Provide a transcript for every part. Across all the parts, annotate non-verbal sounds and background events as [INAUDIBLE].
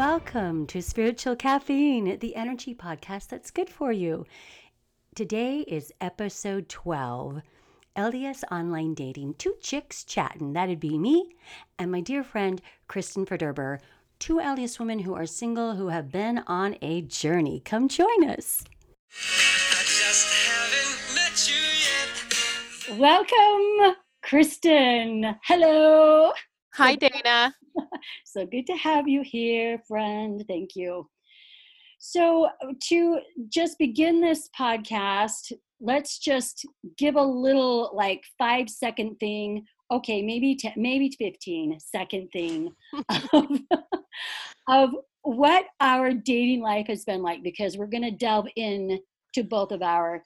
welcome to Spiritual Caffeine, the energy podcast that's good for you. Today is episode 12 LDS Online Dating. Two chicks chatting. That'd be me and my dear friend Kristen Verderber, two LDS women who are single who have been on a journey. Come join us. Welcome, Kristen. Hello. Hi, Dana. [LAUGHS] so good to have you here, friend. Thank you. So, uh, to just begin this podcast, let's just give a little like five second thing. Okay, maybe t- maybe 15 second thing [LAUGHS] of, of what our dating life has been like because we're going to delve in to both of our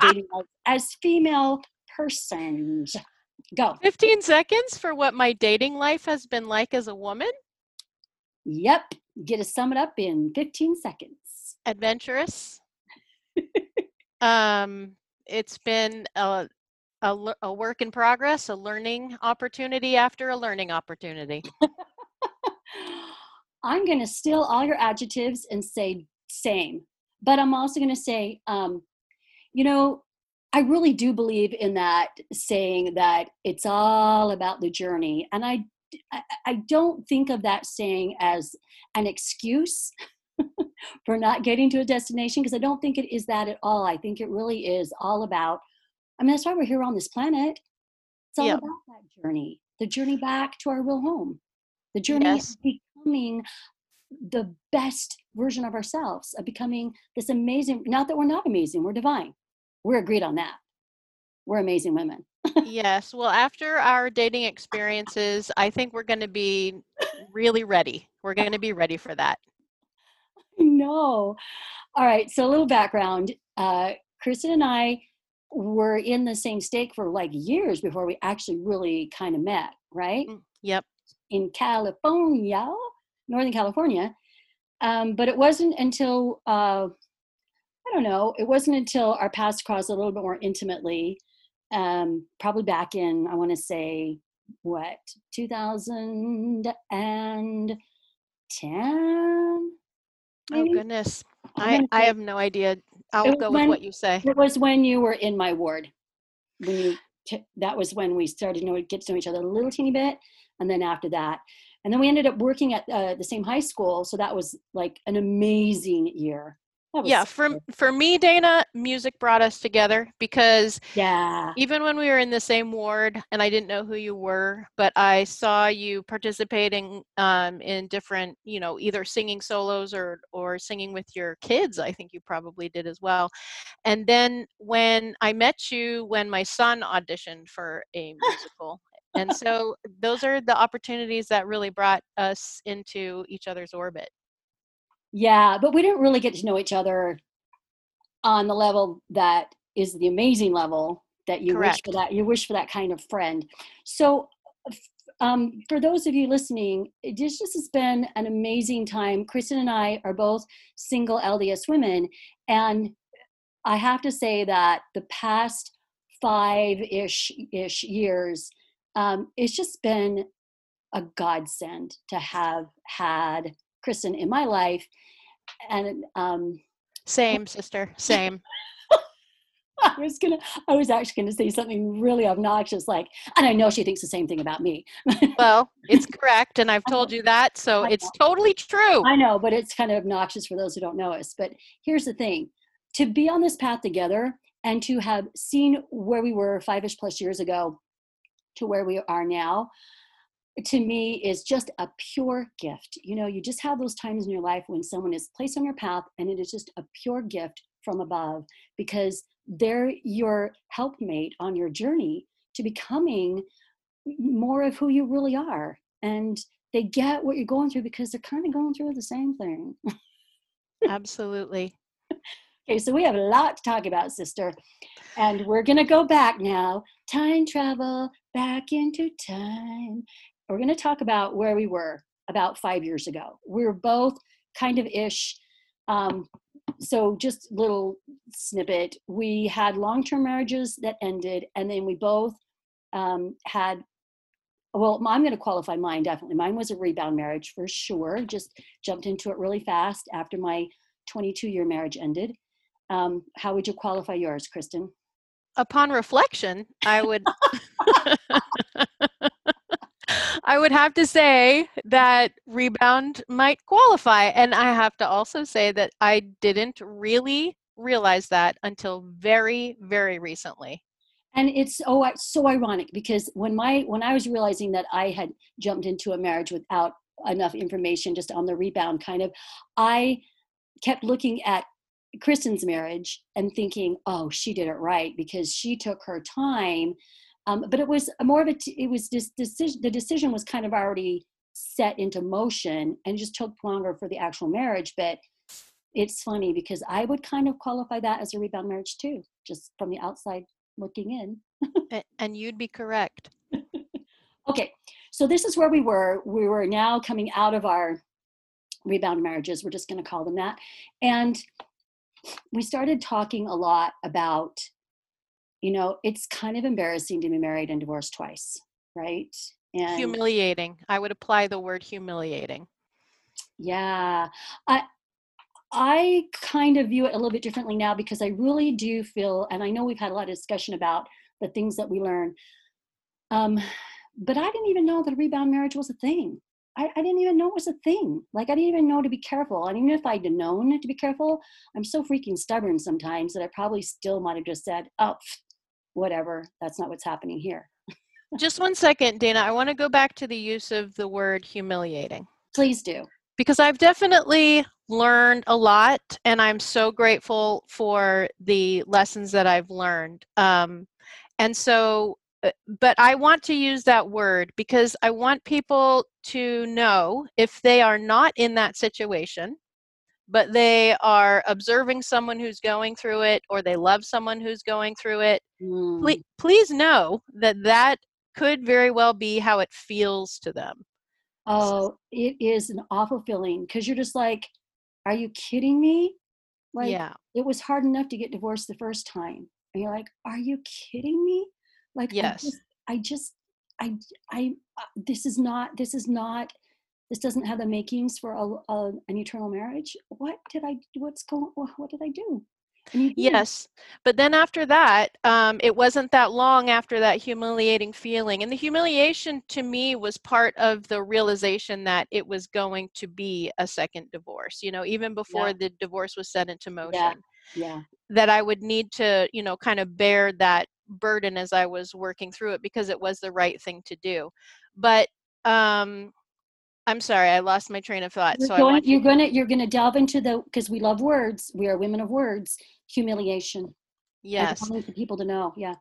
dating life as female persons. Go. 15 seconds for what my dating life has been like as a woman? Yep. Get to sum it up in 15 seconds. Adventurous. um, it's been a, a, a work in progress, a learning opportunity after a learning opportunity. [LAUGHS] I'm going to steal all your adjectives and say same. But I'm also going to say, um, you know, I really do believe in that saying that it's all about the journey. And I, I don't think of that saying as an excuse [LAUGHS] for not getting to a destination because I don't think it is that at all. I think it really is all about, I mean, that's why we're here on this planet. It's all yep. about that journey, the journey back to our real home, the journey yes. of becoming the best version of ourselves, of becoming this amazing, not that we're not amazing, we're divine we're agreed on that. We're amazing women. yes. Well, after our dating experiences, I think we're going to be really ready. We're going to be ready for that. No. All right. So, a little background. Uh, Kristen and I were in the same stake for like years before we actually really kind of met, right? Mm, yep. In California, Northern California. Um, but it wasn't until uh, I don't know. It wasn't until our paths crossed a little bit more intimately, um, probably back in, I want to say, what, 2010? Maybe? Oh, goodness. I, I have no idea. I'll go when, with what you say. It was when you were in my ward. When you t- that was when we started to know, get to know each other a little teeny bit. And then after that, and then we ended up working at uh, the same high school. So that was like an amazing year yeah for for me dana music brought us together because yeah. even when we were in the same ward and i didn't know who you were but i saw you participating um, in different you know either singing solos or or singing with your kids i think you probably did as well. And then when i met you when my son auditioned for a musical and [LAUGHS] so those are the opportunities that really brought us into each other's orbit yeah, but we didn't really get to know each other on the level that is the amazing level that you Correct. wish for that you wish for that kind of friend. So um, for those of you listening, this just has been an amazing time. Kristen and I are both single LDS women, and I have to say that the past five ish ish years, um, it's just been a godsend to have had Kristen in my life and um, same sister, same. [LAUGHS] I was gonna, I was actually gonna say something really obnoxious, like, and I know she thinks the same thing about me. [LAUGHS] well, it's correct, and I've told you that, so it's totally true. I know, but it's kind of obnoxious for those who don't know us. But here's the thing: to be on this path together and to have seen where we were five-ish plus years ago to where we are now, to me is just a pure gift. You know, you just have those times in your life when someone is placed on your path and it is just a pure gift from above because they're your helpmate on your journey to becoming more of who you really are. And they get what you're going through because they're kind of going through the same thing. Absolutely. [LAUGHS] okay, so we have a lot to talk about, sister. And we're going to go back now. Time travel back into time we're going to talk about where we were about five years ago. We're both kind of ish. Um, so just little snippet. We had long-term marriages that ended, and then we both um, had well, I'm going to qualify mine definitely. Mine was a rebound marriage for sure. Just jumped into it really fast after my 22 year marriage ended. Um, how would you qualify yours, Kristen? Upon reflection, I would. [LAUGHS] [LAUGHS] I would have to say that rebound might qualify. And I have to also say that I didn't really realize that until very, very recently. And it's oh so ironic because when my when I was realizing that I had jumped into a marriage without enough information just on the rebound kind of, I kept looking at Kristen's marriage and thinking, oh, she did it right because she took her time um, but it was more of a, t- it was this decision, the decision was kind of already set into motion and just took longer for the actual marriage. But it's funny because I would kind of qualify that as a rebound marriage too, just from the outside looking in. [LAUGHS] and you'd be correct. [LAUGHS] okay, so this is where we were. We were now coming out of our rebound marriages. We're just going to call them that. And we started talking a lot about you know, it's kind of embarrassing to be married and divorced twice, right? And humiliating. I would apply the word humiliating. Yeah. I I kind of view it a little bit differently now because I really do feel, and I know we've had a lot of discussion about the things that we learn. Um, but I didn't even know that a rebound marriage was a thing. I, I, didn't even know it was a thing. Like I didn't even know to be careful. And even if I'd known to be careful, I'm so freaking stubborn sometimes that I probably still might have just said, "Oh, whatever, that's not what's happening here. Just one second, Dana. I want to go back to the use of the word humiliating. Please do. Because I've definitely learned a lot, and I'm so grateful for the lessons that I've learned. Um, and so, uh, but I want to use that word because I want people to know if they are not in that situation but they are observing someone who's going through it or they love someone who's going through it. Mm. please, please know that that could very well be how it feels to them. Oh it is an awful feeling because you're just like are you kidding me? Like yeah. it was hard enough to get divorced the first time and you're like are you kidding me? Like yes. i just i just, I, I uh, this is not this is not this doesn't have the makings for a, a, an eternal marriage what did i what's going what did i do yes but then after that um, it wasn't that long after that humiliating feeling and the humiliation to me was part of the realization that it was going to be a second divorce you know even before yeah. the divorce was set into motion yeah. yeah that i would need to you know kind of bear that burden as i was working through it because it was the right thing to do but um I'm sorry, I lost my train of thought. You're so going, I want you're gonna you're gonna delve into the because we love words. We are women of words. Humiliation. Yes. For people to know. Yeah.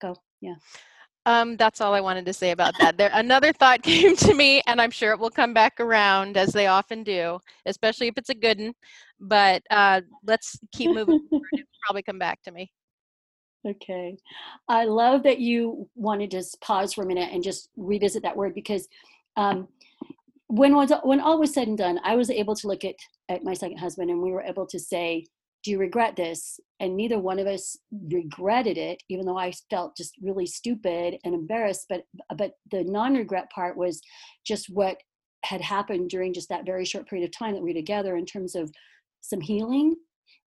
Go. Yeah. Um, that's all I wanted to say about that. There, another thought [LAUGHS] came to me, and I'm sure it will come back around as they often do, especially if it's a good one. But uh, let's keep moving. [LAUGHS] probably come back to me. Okay, I love that you wanted to pause for a minute and just revisit that word because um, when was when all was said and done, I was able to look at at my second husband, and we were able to say, "Do you regret this?" And neither one of us regretted it, even though I felt just really stupid and embarrassed. But but the non-regret part was just what had happened during just that very short period of time that we were together, in terms of some healing,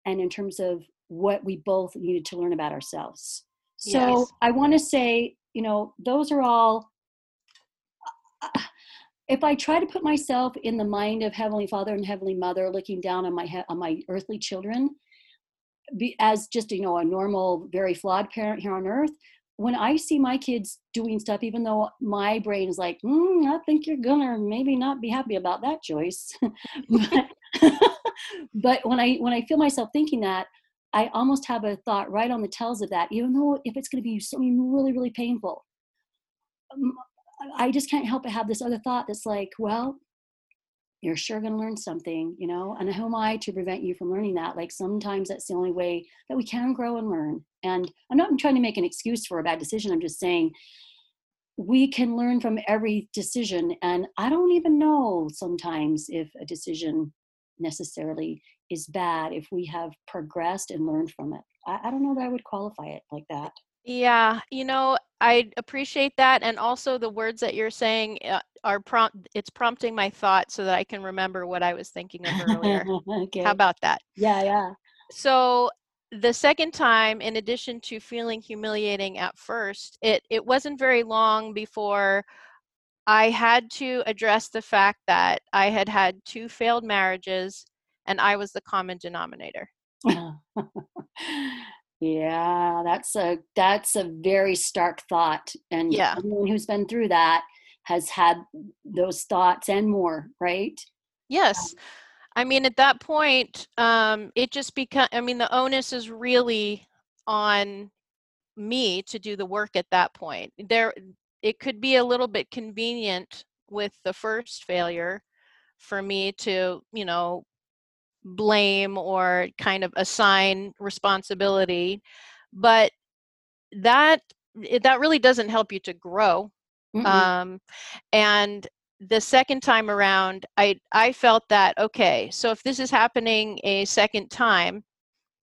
and in terms of what we both needed to learn about ourselves. So yes. I want to say, you know, those are all uh, uh, if I try to put myself in the mind of Heavenly Father and Heavenly Mother, looking down on my on my earthly children, be, as just you know a normal, very flawed parent here on earth, when I see my kids doing stuff, even though my brain is like, mm, I think you're gonna maybe not be happy about that, Joyce. [LAUGHS] but, [LAUGHS] but when I when I feel myself thinking that, I almost have a thought right on the tails of that, even though if it's going to be something really really painful. I just can't help but have this other thought that's like, well, you're sure going to learn something, you know, and who am I to prevent you from learning that? Like sometimes that's the only way that we can grow and learn. And I'm not trying to make an excuse for a bad decision. I'm just saying we can learn from every decision. And I don't even know sometimes if a decision necessarily is bad if we have progressed and learned from it. I, I don't know that I would qualify it like that. Yeah, you know, I appreciate that, and also the words that you're saying uh, are prompt. It's prompting my thought so that I can remember what I was thinking of earlier. [LAUGHS] okay. How about that? Yeah, yeah. So the second time, in addition to feeling humiliating at first, it it wasn't very long before I had to address the fact that I had had two failed marriages, and I was the common denominator. [LAUGHS] [LAUGHS] yeah, that's a that's a very stark thought, and Yeah. anyone who's been through that has had those thoughts and more, right? Yes. I mean, at that point, um, it just become. I mean, the onus is really on me to do the work at that point. There, it could be a little bit convenient with the first failure for me to, you know, blame or kind of assign responsibility, but that it, that really doesn't help you to grow. Mm-mm. Um, and the second time around, I I felt that okay, so if this is happening a second time,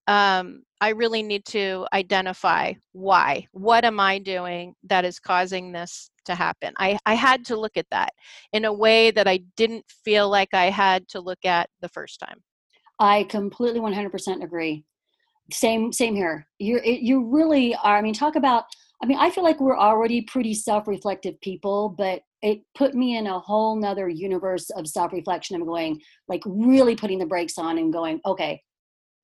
um, I really need to identify why. What am I doing that is causing this to happen? I, I had to look at that in a way that I didn't feel like I had to look at the first time. I completely 100% agree. Same same here. You you really are. I mean, talk about. I mean, I feel like we're already pretty self-reflective people, but it put me in a whole nother universe of self-reflection. I'm going like really putting the brakes on and going, okay,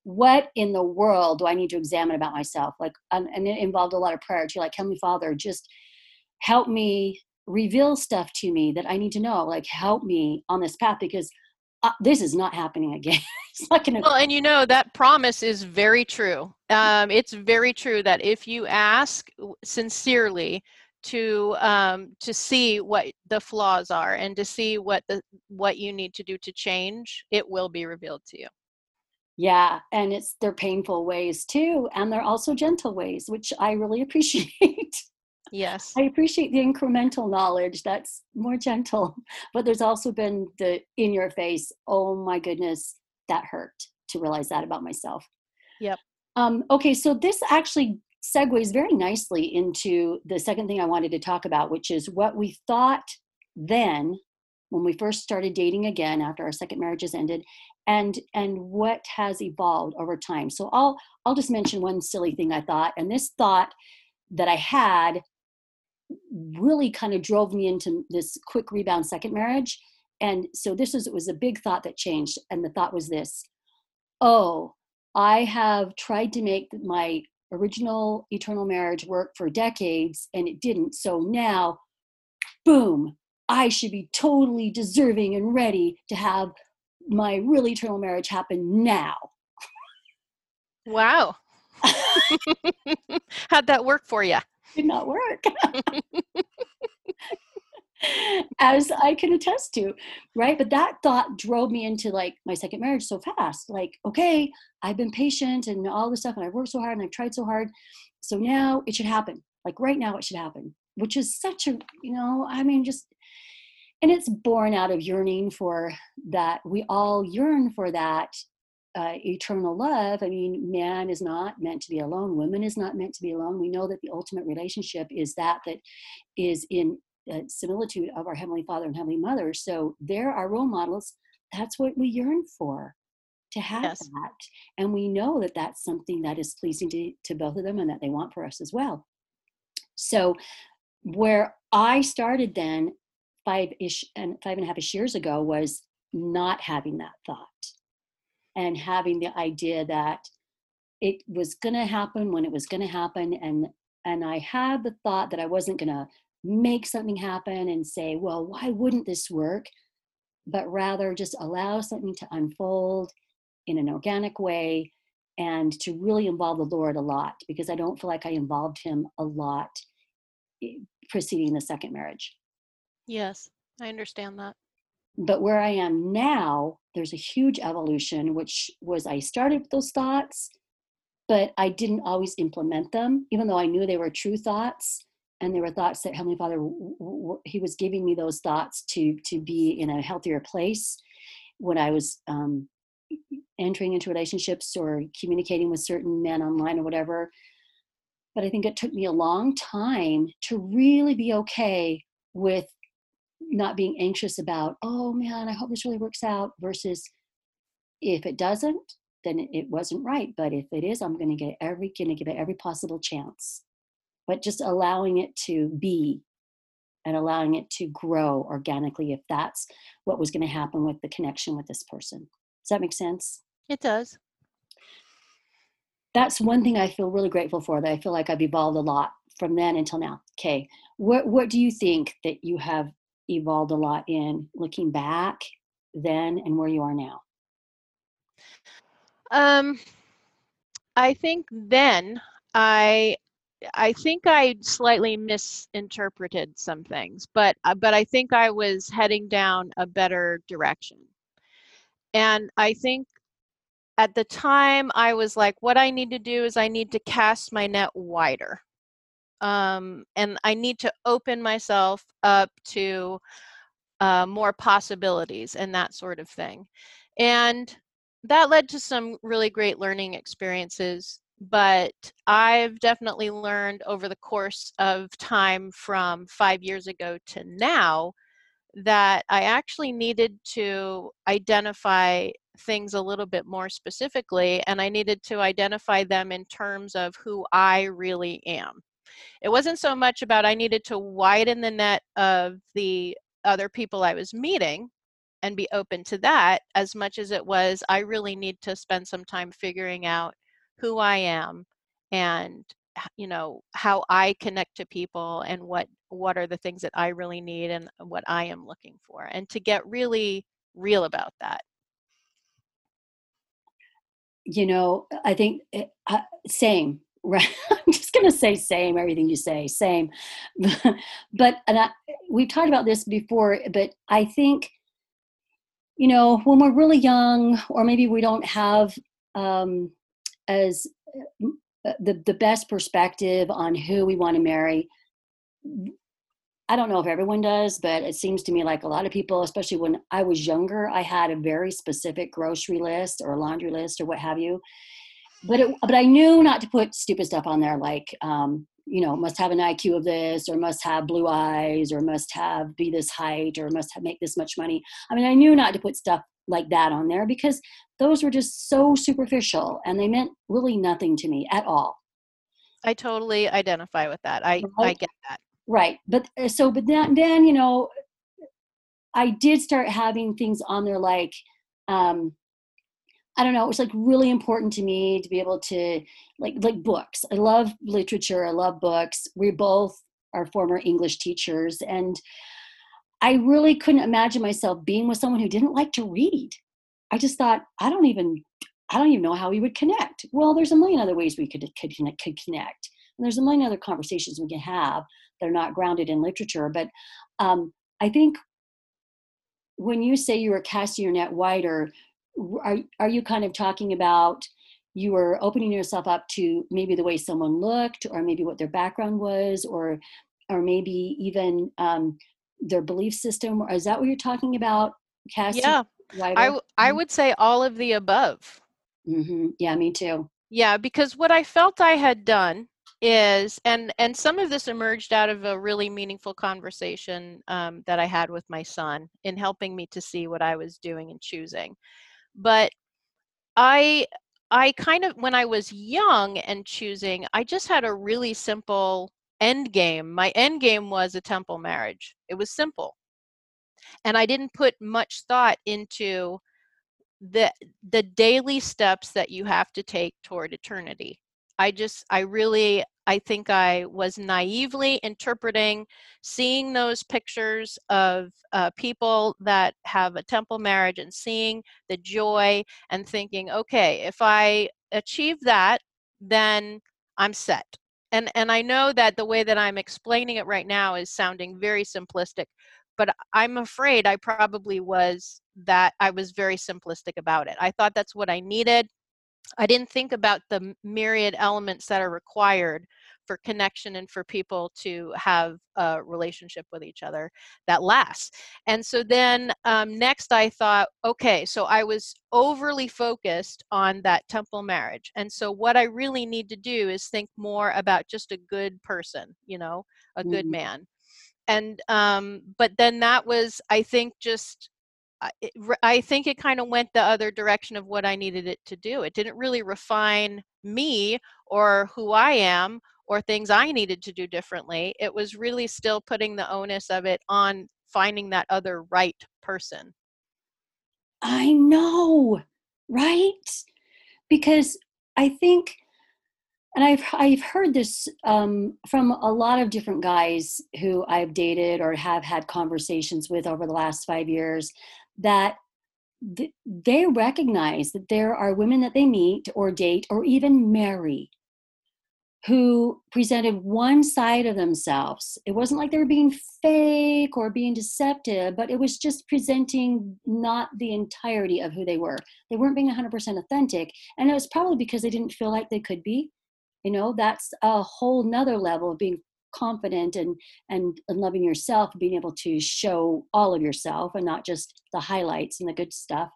what in the world do I need to examine about myself? Like, and, it involved a lot of prayer to like, Heavenly Father, just help me reveal stuff to me that I need to know. Like, help me on this path because uh, this is not happening again. [LAUGHS] it's not gonna. Well, and you know that promise is very true. Um, it's very true that if you ask sincerely to um, to see what the flaws are and to see what the what you need to do to change, it will be revealed to you. Yeah, and it's they're painful ways too, and they're also gentle ways, which I really [LAUGHS] appreciate. Yes. I appreciate the incremental knowledge that's more gentle, [LAUGHS] but there's also been the in your face, oh my goodness, that hurt to realize that about myself. Yep. Um, okay, so this actually segues very nicely into the second thing I wanted to talk about, which is what we thought then when we first started dating again after our second marriage marriages ended and and what has evolved over time so i'll i'll just mention one silly thing i thought and this thought that i had really kind of drove me into this quick rebound second marriage and so this was it was a big thought that changed and the thought was this oh i have tried to make my original eternal marriage work for decades and it didn't so now boom i should be totally deserving and ready to have my real eternal marriage happen now Wow. [LAUGHS] [LAUGHS] How'd that work for you? Did not work. [LAUGHS] As i can attest to right but that thought drove me into like my second marriage so fast like okay i've been patient and all this stuff and i've worked so hard and i've tried so hard so now it should happen like right now it should happen which is such a you know i mean just and it's born out of yearning for that. We all yearn for that uh, eternal love. I mean, man is not meant to be alone. Woman is not meant to be alone. We know that the ultimate relationship is that that is in uh, similitude of our Heavenly Father and Heavenly Mother. So they're our role models. That's what we yearn for, to have Yes. that. And we know that that's something that is pleasing to, to both of them and that they want for us as well. So where I started then five ish and five and a half ish years ago was not having that thought and having the idea that it was going to happen when it was going to happen and and i had the thought that i wasn't going to make something happen and say well why wouldn't this work but rather just allow something to unfold in an organic way and to really involve the lord a lot because i don't feel like i involved him a lot eh, preceding the second marriage Yes, I understand that. But where I am now, there's a huge evolution, which was I started with those thoughts, but I didn't always implement them, even though I knew they were true thoughts. And they were thoughts that Heavenly Father, He was giving me those thoughts to to be in a healthier place when I was um, entering into relationships or communicating with certain men online or whatever. but I think it took me a long time to really be okay with not being anxious about, oh man, I hope this really works out, versus if it doesn't, then it, wasn't right. But if it is, I'm going to get every, going to give it every possible chance. But just allowing it to be and allowing it to grow organically, if that's what was going to happen with the connection with this person. Does that make sense? It does. That's one thing I feel really grateful for. That I feel like I've evolved a lot from then until now. Okay, what what do you think that you have evolved a lot in looking back then and where you are now? Um, I think then I I think I slightly misinterpreted some things, but uh, but I think I was heading down a better direction. And I think at the time I was like, what I need to do is I need to cast my net wider um, and I need to open myself up to uh, more possibilities and that sort of thing. And that led to some really great learning experiences. But I've definitely learned over the course of time from five years ago to now that I actually needed to identify things a little bit more specifically, and I needed to identify them in terms of who I really am it wasn't so much about I needed to widen the net of the other people I was meeting and be open to that as much as it was I really need to spend some time figuring out who I am and you know how I connect to people and what what are the things that I really need and what I am looking for and to get really real about that. You know i think it, uh, same right. [LAUGHS] I'm just going to say same everything you say same. [LAUGHS] But and I, we've talked about this before but i think you know when we're really young or maybe we don't have um, as uh, the, the best perspective on who we want to marry i don't know if everyone does but it seems to me like a lot of people especially when i was younger i had a very specific grocery list or laundry list or what have you but it, but I knew not to put stupid stuff on there like um, you know must have an IQ of this or must have blue eyes or must have be this height or must have make this much money. I mean I knew not to put stuff like that on there because those were just so superficial and they meant really nothing to me at all. I totally identify with that. I right? I get that. Right. But uh, so but then then you know I did start having things on there like um I don't know, it was like really important to me to be able to like like books. I love literature, I love books. We both are former English teachers and I really couldn't imagine myself being with someone who didn't like to read. I just thought I don't even I don't even know how we would connect. Well, there's a million other ways we could could connect, could connect. And there's a million other conversations we can have that are not grounded in literature. But um, I think when you say you were casting your net wider, are, are you kind of talking about you were opening yourself up to maybe the way someone looked or maybe what their background was or or maybe even um, their belief system is that what you're talking about casting yeah wider? I, w- I mm-hmm. would say all of the above mm-hmm. yeah me too yeah because what i felt i had done is and and some of this emerged out of a really meaningful conversation um, that i had with my son in helping me to see what i was doing and choosing but I I kind of when I was young and choosing, I just had a really simple end game. My end game was a temple marriage. It was simple. And I didn't put much thought into the the daily steps that you have to take toward eternity. I just I really I think I was naively interpreting, seeing those pictures of uh, people that have a temple marriage and seeing the joy and thinking, okay, if I achieve that, then I'm set. And, and I know that the way that I'm explaining it right now is sounding very simplistic, but I'm afraid I probably was that I was very simplistic about it. I thought that's what I needed. I didn't think about the myriad elements that are required for connection and for people to have a relationship with each other that lasts. And so then um, next I thought, okay, so I was overly focused on that temple marriage. And so what I really need to do is think more about just a good person, you know, a good mm-hmm. man. And um, but then that was, I think, just I think it kind of went the other direction of what I needed it to do. It didn't really refine me or who I am or things I needed to do differently. It was really still putting the onus of it on finding that other right person. I know, right? Because I think, and I've I've heard this um, from a lot of different guys who I've dated or have had conversations with over the last five years that th- they recognize that there are women that they meet or date or even marry who presented one side of themselves. It wasn't like they were being fake or being deceptive, but it was just presenting not the entirety of who they were. They weren't being 100% authentic. And it was probably because they didn't feel like they could be. You know, that's a whole nother level of being confident and, and and loving yourself being able to show all of yourself and not just the highlights and the good stuff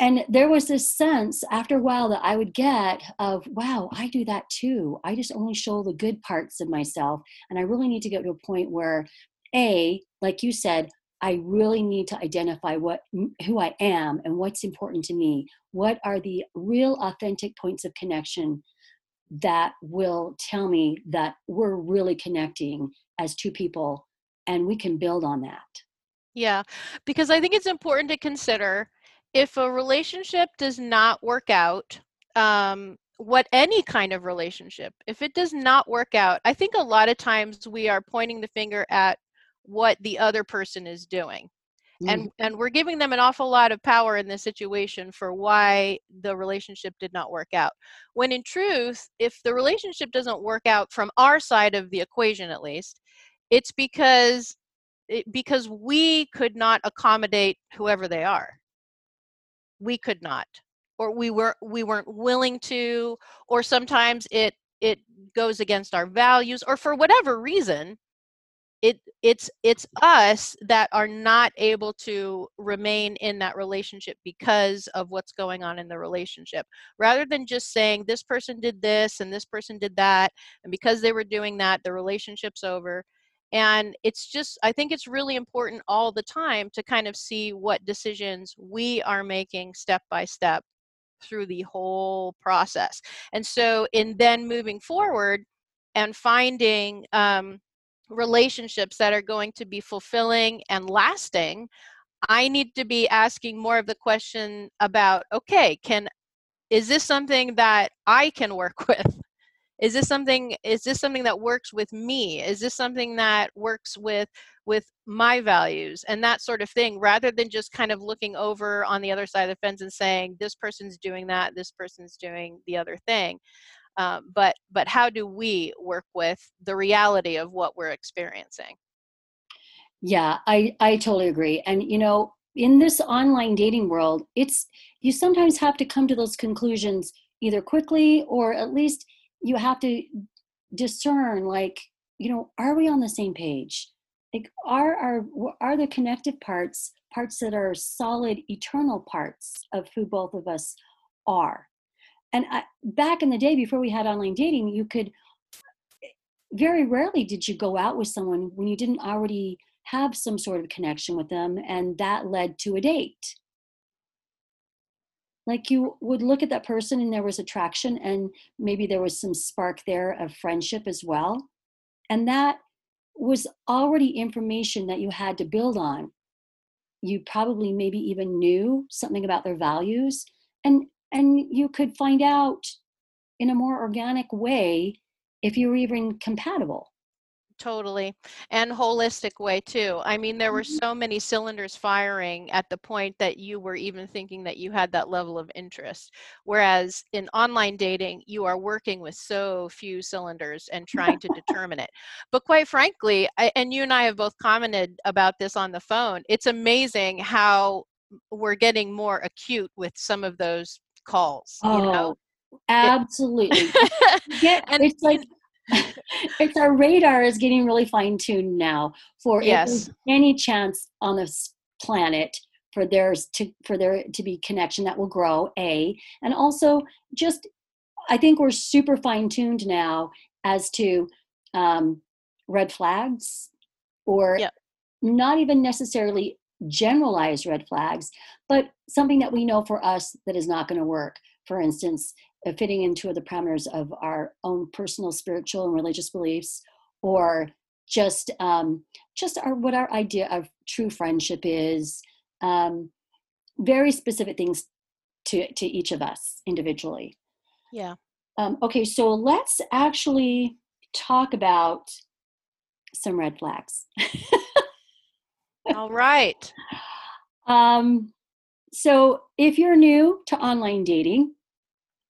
and there was this sense after a while that i would get of wow i do that too. I just only show the good parts of myself. And i really need to get to a point where a like you said i really need to identify what who i am and what's important to me. What are the real authentic points of connection that will tell me that we're really connecting as two people and we can build on that. Yeah, because I think it's important to consider if a relationship does not work out, um, what any kind of relationship, if it does not work out, I think a lot of times we are pointing the finger at what the other person is doing. And mm. and we're giving them an awful lot of power in this situation for why the relationship did not work out. When in truth if the relationship doesn't work out from our side of the equation at least it's because it, because we could not accommodate whoever they are we could not or we were we weren't willing to or sometimes it it goes against our values or for whatever reason it it's it's us that are not able to remain in that relationship because of what's going on in the relationship. Rather than just saying this person did this and this person did that and because they were doing that the relationship's over and it's just i think it's really important all the time to kind of see what decisions we are making step by step through the whole process and so in then moving forward and finding um, relationships that are going to be fulfilling and lasting, I need to be asking more of the question about okay, can is this something that I can work [LAUGHS] with? Is this something is this something that works with me? Is this something that works with with my values and that sort of thing rather than just kind of looking over on the other side of the fence and saying this person's doing that, this person's doing the other thing um, but but how do we work with the reality of what we're experiencing yeah i i totally agree and you know in this online dating world it's you sometimes have to come to those conclusions either quickly or at least you have to discern like you know are we on the same page? Like are are are the connective parts parts that are solid eternal parts of who both of us are? And I, back in the day before we had online dating you could very rarely did you go out with someone when you didn't already have some sort of connection with them and that led to a date like you would look at that person and there was attraction and maybe there was some spark there of friendship as well. And that was already information that you had to build on. You probably maybe even knew something about their values and and you could find out in a more organic way if you were even compatible totally and holistic way too i mean there were mm-hmm. so many cylinders firing at the point that you were even thinking that you had that level of interest whereas in online dating you are working with so few cylinders and trying to determine it but quite frankly I, and you and i have both commented about this on the phone it's amazing how we're getting more acute with some of those calls. Oh, you know? absolutely. [LAUGHS] Get, and, it's like [LAUGHS] it's our radar is getting really fine tuned now for Yes. any chance on this planet for theirs to for there to be connection that will grow a and also just i think we're super fine tuned now as to um, red flags or Yep. not even necessarily generalized red flags but something that we know for us that is not going to work for instance fitting into the parameters of our own personal spiritual and religious beliefs or just um, just our what our idea of true friendship is um, very specific things to to each of us individually Yeah. um, okay so let's actually talk about some red flags All right. [LAUGHS] um, so if you're new to online dating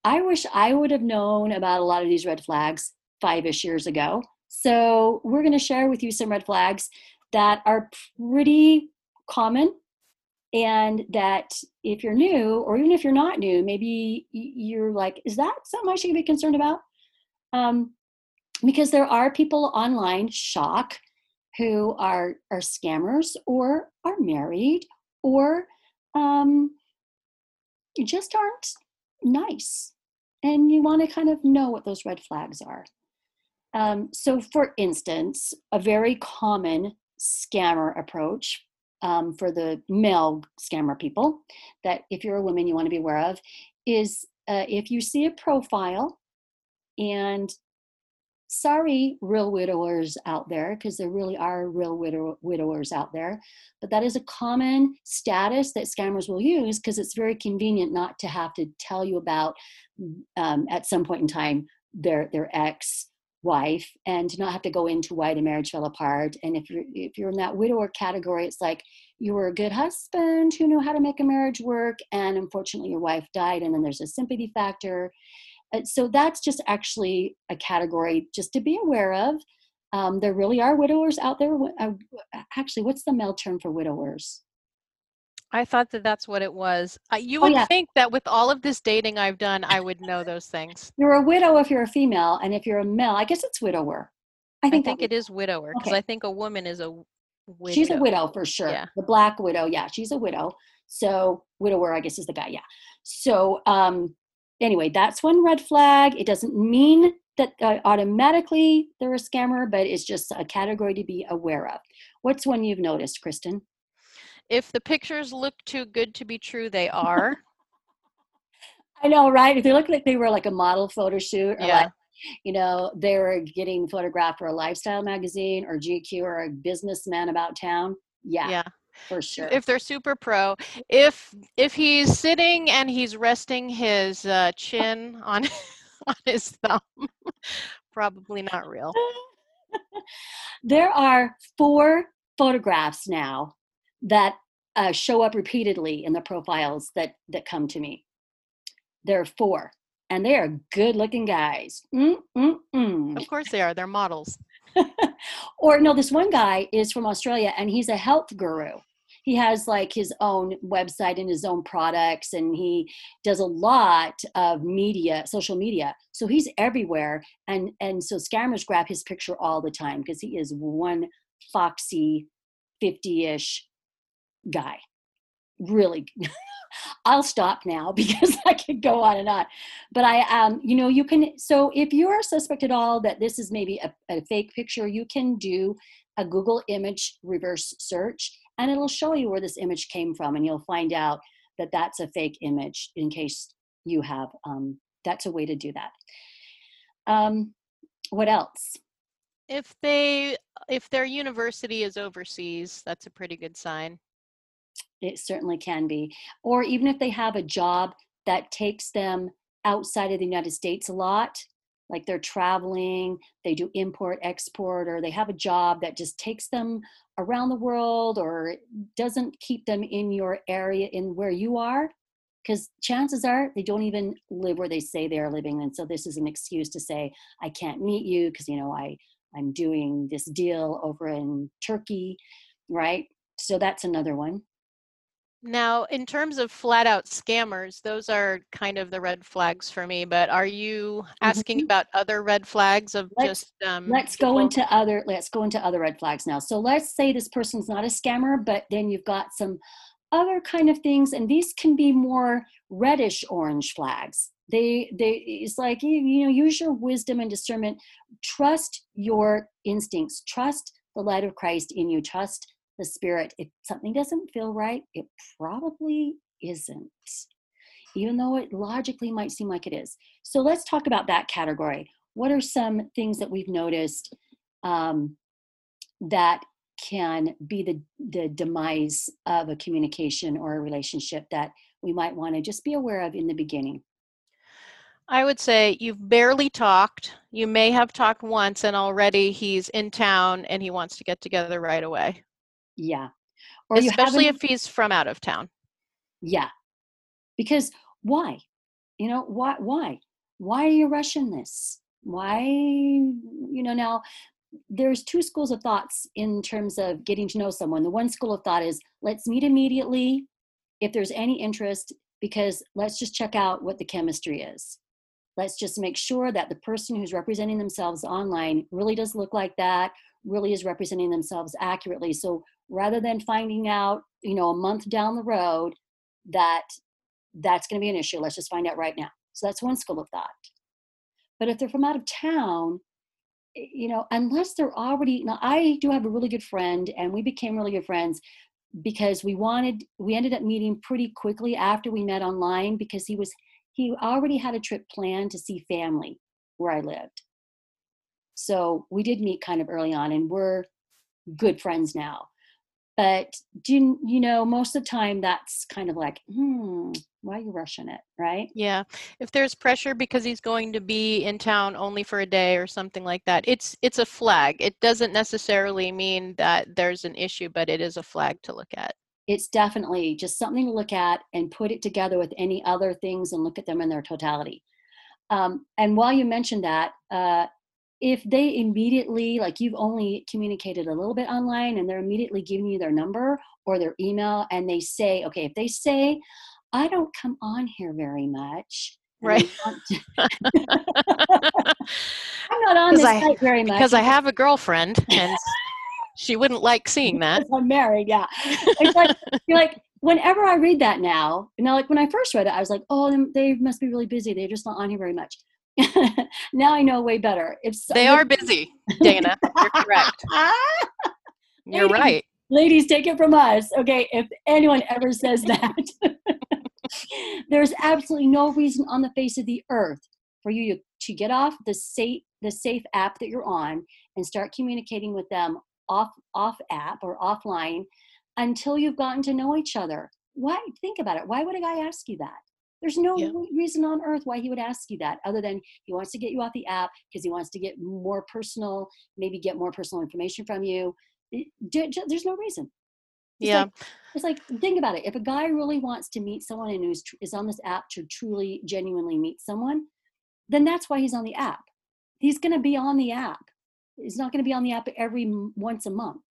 i wish i would have known about a lot of these red flags five-ish years ago. So we're going to share with you some red flags that are pretty common and that if you're new or even if you're not new maybe you're like is that something i should be concerned about? Um, because there are people online shock who are are scammers or are married or um, just aren't nice and you want to kind of know what those red flags are. Um, so for instance a very common scammer approach um, for the male scammer people that if you're a woman you want to be aware of is uh, if you see a profile and sorry real widowers out there because there really are real widow- widowers out there but that is a common status that scammers will use because it's very convenient not to have to tell you about um, at some point in time their their ex wife and to not have to go into why the marriage fell apart. And if you're if you're in that widower category it's like you were a good husband who knew how to make a marriage work and unfortunately your wife died and then there's a sympathy factor so that's just actually a category just to be aware of um, there really are widowers out there uh, actually what's the male term for widowers I thought that that's what it was. Uh, you Oh, would yeah. think that with all of this dating I've done, I would know those things. you're a widow if you're a female and if you're a male i guess it's widower i I think, think, it is widower because Okay. I think a woman is a widow. She's a widow for sure. Yeah. The black widow, yeah, she's a widow. So widower, I guess, is the guy, yeah. So um, anyway, that's one red flag. It doesn't mean that uh, automatically they're a scammer, but it's just a category to be aware of. What's one you've noticed, Kristen? If the pictures look too good to be true, they are. [LAUGHS] I know, right? If they look like they were like a model photo shoot, or Yeah. like, you know, they were getting photographed for a lifestyle magazine or GQ or a businessman about town. Yeah, yeah. For sure. If they're super pro, if if he's sitting and he's resting his uh, chin on [LAUGHS] on his thumb, [LAUGHS] probably not real. [LAUGHS] there are four photographs now that uh, show up repeatedly in the profiles that that come to me. There are four, and they are good-looking guys. Mm, mm, mm. Of course they are. They're models. [LAUGHS] or no, this one guy is from Australia, and he's a health guru. He has like his own website and his own products, and he does a lot of media, social media. So he's everywhere, and and so scammers grab his picture all the time because he is one foxy, fifty-ish guy. Really, [LAUGHS] I'll stop now [LAUGHS] because I could go on and on. But I, um, you know, you can. So if you are suspect at all that this is maybe a, a fake picture, you can do a Google image reverse search, and it'll show you where this image came from, and you'll find out that that's a fake image. In case you have, um, that's a way to do that. Um, what else? If they if their university is overseas, that's a pretty good sign. It certainly can be. Or even if they have a job that takes them outside of the United States a lot, like they're traveling, they do import, export, or they have a job that just takes them around the world or doesn't keep them in your area in where you are. Because chances are they don't even live where they say they are living. And so this is an excuse to say, I can't meet you because, you know, I, I'm doing this deal over in Turkey, right? So that's another one. Now, in terms of flat out scammers, those are kind of the red flags for me. But are you asking Mhm. about other red flags of Let's- just um, let's go people- into other let's go into other red flags now. So let's say this person's not a scammer but then you've got some other kind of things and these can be more reddish orange flags. They they it's like you, you know use your wisdom and discernment. Trust your instincts. Trust the light of christ in you. Trust the spirit if something doesn't feel right it probably isn't even though it logically might seem like it is so let's talk about that category what are some things that we've noticed um, that can be the, the demise of a communication or a relationship that we might want to just be aware of in the beginning I would say you've barely talked. You may have talked once, and already he's in town and he wants to get together right away. Yeah or Especially if he's from out of town. yeah. Because why? You know why why? Why are you rushing this? Why you know now there's two schools of thoughts in terms of getting to know someone. The one school of thought is let's meet immediately if there's any interest because let's just check out what the chemistry is. Let's just make sure that the person who's representing themselves online really does look like that really is representing themselves accurately. So rather than finding out you know a month down the road that that's going to be an issue let's just find out right now. So that's one school of thought. But if they're from out of town you know unless they're already now i do have a really good friend and we became really good friends because we wanted we ended up meeting pretty quickly after we met online because he was he already had a trip planned to see family where i lived. So we did meet kind of early on and we're good friends now but do you, you know most of the time that's kind of like hmm why are you rushing it right Yeah. If there's pressure because he's going to be in town only for a day or something like that, it's it's a flag. It doesn't necessarily mean that there's an issue, but it is a flag to look at. it's definitely just something to look at and put it together with any other things and look at them in their totality. Um, and while you mentioned that, uh, if they immediately, like you've only communicated a little bit online and they're immediately giving you their number or their email and they say, okay, if they say, I don't come on here very much. Right. to- [LAUGHS] I'm not on this I- site very much. Because I have a girlfriend and she wouldn't like seeing that. [LAUGHS] I'm married. Yeah, it's like you're like whenever I read that now, you know, like when I first read it, I was like, oh, they must be really busy. They're just not on here very much. [LAUGHS] now I know way better. If so- They are busy, Dana. You're correct. [LAUGHS] You're Ladies. right. ladies, take it from us. Okay, if anyone ever says [LAUGHS] that, there's absolutely no reason on the face of the earth for you to, to get off the safe the safe app that you're on and start communicating with them off off app or offline until you've gotten to know each other. Why think about it? Why would a guy ask you that? There's no Yeah. reason on earth why he would ask you that other than he wants to get you off the app because he wants to get more personal, maybe get more personal information from you. It- ju- ju- There's no reason. It's Yeah. like- it's like think about it. If a guy really wants to meet someone and who's tr- is on this app to truly, genuinely meet someone, then that's why he's on the app. He's going to be on the app. He's not going to be on the app every m- once a month.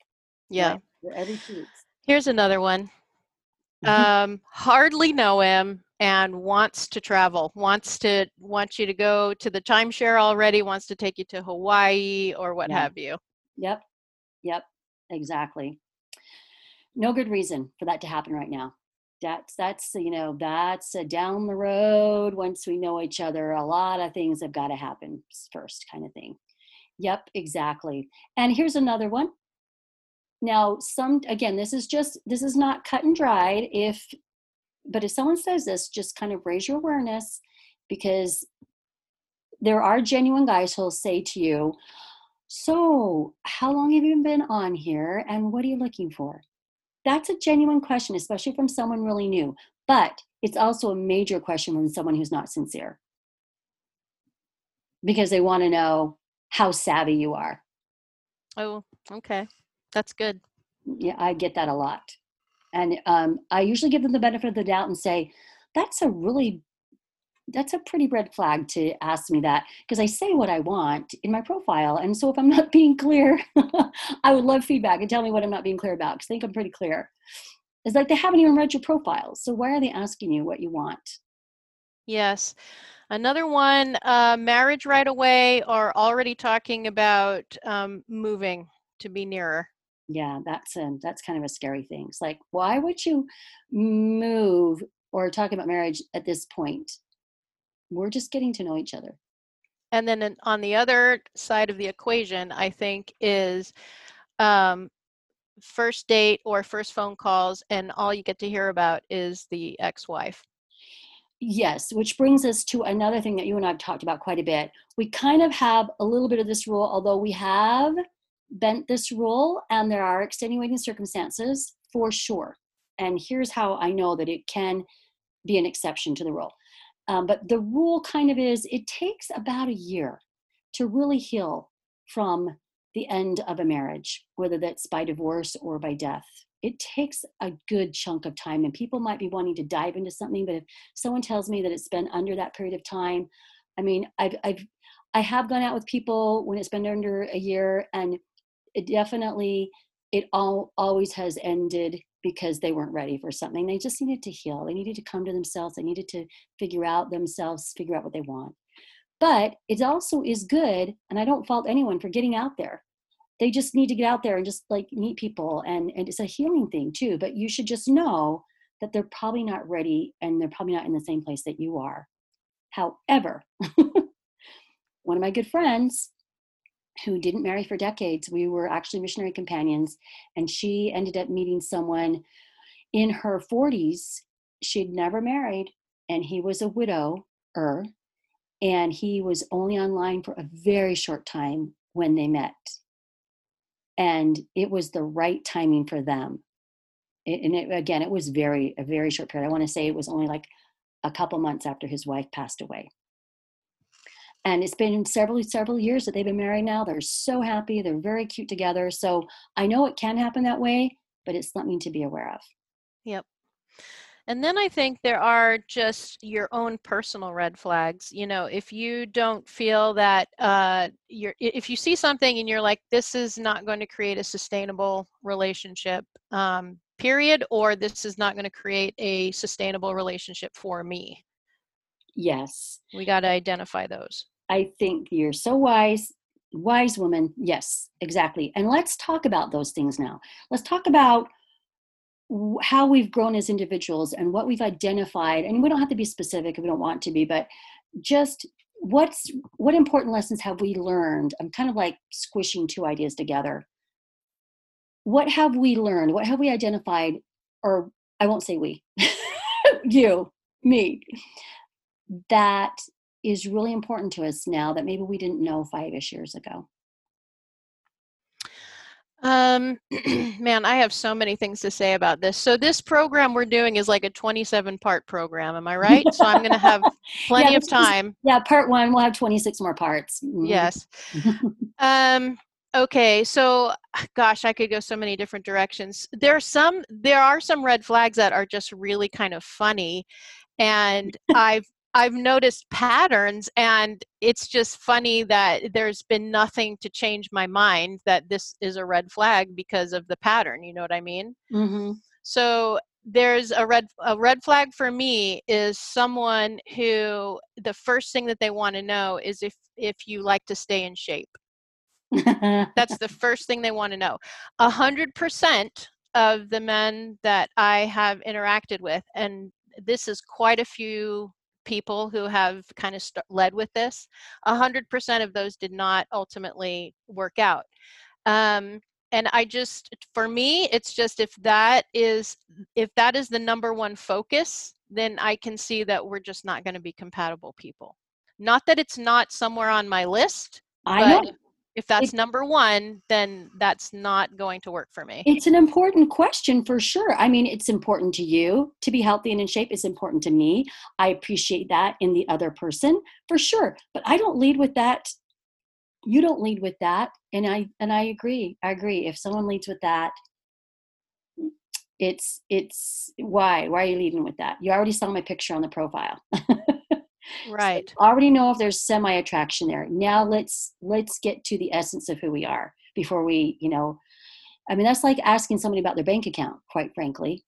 Yeah. right? Every two weeks. Here's another one. Um, hardly know him and wants to travel. Wants to wants you to go to the timeshare already. Wants to take you to Hawaii or what Yeah. have you. Yep. Yep. Exactly. No good reason for that to happen right now. That's that's you know that's down the road. Once we know each other, a lot of things have got to happen first, kind of thing. Yep, exactly. And here's another one. Now, some again, this is just this is not cut and dried. If but if someone says this, just kind of raise your awareness because there are genuine guys who'll say to you, so, how long have you been on here and what are you looking for? That's a genuine question, especially from someone really new. But it's also a major question from someone who's not sincere because they want to know how savvy you are. Oh, okay. That's good. Yeah, I get that a lot. And um, I usually give them the benefit of the doubt and say, that's a really that's a pretty red flag to ask me that because I say what I want in my profile. And so if I'm [LAUGHS] not being clear, I would love feedback and tell me what I'm not being clear about because I think I'm pretty clear. It's like they haven't even read your profile. So why are they asking you what you want? Yes. Another one, uh, marriage right away, or already talking about um, moving to be nearer. Yeah, that's a, that's kind of a scary thing. It's like, why would you move or talk about marriage at this point? We're just getting to know each other. And then on the other side of the equation, I think is um, first date or first phone calls, and all you get to hear about is the ex-wife. Yes, which brings us to another thing that you and I have talked about quite a bit. We kind of have a little bit of this rule, although we have bent this rule and there are extenuating circumstances for sure. And here's how I know that it can be an exception to the rule. Um, but the rule kind of is it takes about a year to really heal from the end of a marriage, whether that's by divorce or by death it takes a good chunk of time and people might be wanting to dive into something but if someone tells me that it's been under that period of time i mean i've i've i have gone out with people when it's been under a year and it definitely it all always has ended because they weren't ready for something. They just needed to heal. They needed to come to themselves. They needed to figure out themselves figure out what they want. But it also is good and i don't fault anyone for getting out there. They just need to get out there and just like meet people and and it's a healing thing too but you should just know that they're probably not ready and they're probably not in the same place that you are. However [LAUGHS] one of my good friends who didn't marry for decades we were actually missionary companions and she ended up meeting someone in her 40s she'd never married and he was a widower and he was only online for a very short time when they met. And it was the right timing for them. It, and it, again it was very a very short period. I want to say it was only like a couple months after his wife passed away and it's been several several years that they've been married now they're so happy they're very cute together so i know it can happen that way but it's something to be aware of yep and then I think there are just your own personal red flags. You know, if you don't feel that uh, you're, if you see something and you're like, this is not going to create a sustainable relationship, um, period, or this is not going to create a sustainable relationship for me. Yes. We got to identify those. I think you're so wise wise woman. Yes exactly and let's talk about those things now. Let's talk about how we've grown as individuals and what we've identified and we don't have to be specific if we don't want to be but just what's what important lessons have we learned? I'm kind of like squishing two ideas together. What have we learned? What have we identified? Or i won't say we. [LAUGHS] You me that is really important to us now that maybe we didn't know five-ish years ago um, [CLEARS THROAT] man, I have so many things to say about this. So this program we're doing is like a 27 part program. Am I right? So I'm going to have [LAUGHS] plenty yeah, of time. Yeah. Part one, we'll have 26 more parts. Mm-hmm. Yes. um, okay. So gosh, I could go so many different directions. There are some, there are some red flags that are just really kind of funny. And [LAUGHS] I've I've noticed patterns, and it's just funny that there's been nothing to change my mind that this is a red flag because of the pattern. You know what I mean? Mm-hmm. So there's a red a red flag for me is someone who the first thing that they want to know is if if you like to stay in shape. That's the [LAUGHS] first thing they want to know. A hundred percent of the men that I have interacted with, and this is quite a few people who have kind of st- led with this, 100% of those did not ultimately work out. Um, and I just, for me, it's just if that is if that is the number one focus, then I can see that we're just not going to be compatible people. Not that it's not somewhere on my list, I know if that's it, number one then that's not going to work for me. It's an important question for sure. I mean it's important to you to be healthy and in shape It's important to me. I appreciate that in the other person for sure but i don't lead with that. You don't lead with that and i and i agree i agree. If someone leads with that it's it's why why are you leading with that? You already saw my picture on the profile [LAUGHS] right so already know if there's semi attraction there now let's let's get to the essence of who we are before we you know i mean that's like asking somebody about their bank account quite frankly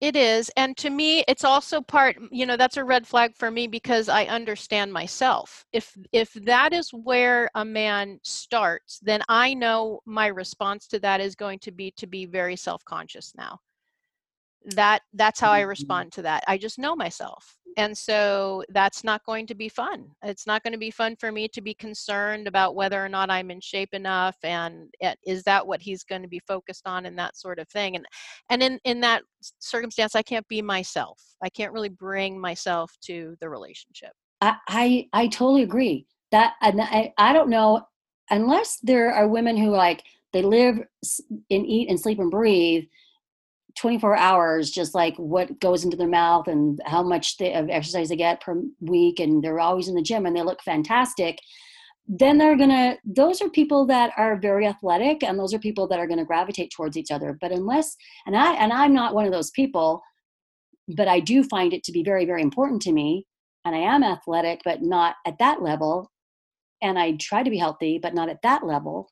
It is. And to me, it's also part, you know, that's a red flag for me because I understand myself. If if that is where a man starts, then I know my response to that is going to be to be very self-conscious now that that's how i Mm-hmm. respond to that i just know myself and so that's not going to be fun. It's not going to be fun for me to be concerned about whether or not i'm in shape enough and is that what he's going to be focused on and that sort of thing. And and in in that circumstance i can't be myself. I can't really bring myself to the relationship. I, I I totally agree. That and I, I don't know unless there are women who like they live and eat and sleep and breathe 24 hours just like what goes into their mouth and how much they, of exercise they get per week and they're always in the gym and they look fantastic then they're gonna those are people that are very athletic and those are people that are gonna gravitate towards each other. But unless and i and i'm not one of those people but i do find it to be very very important to me and i am athletic but not at that level and i try to be healthy but not at that level.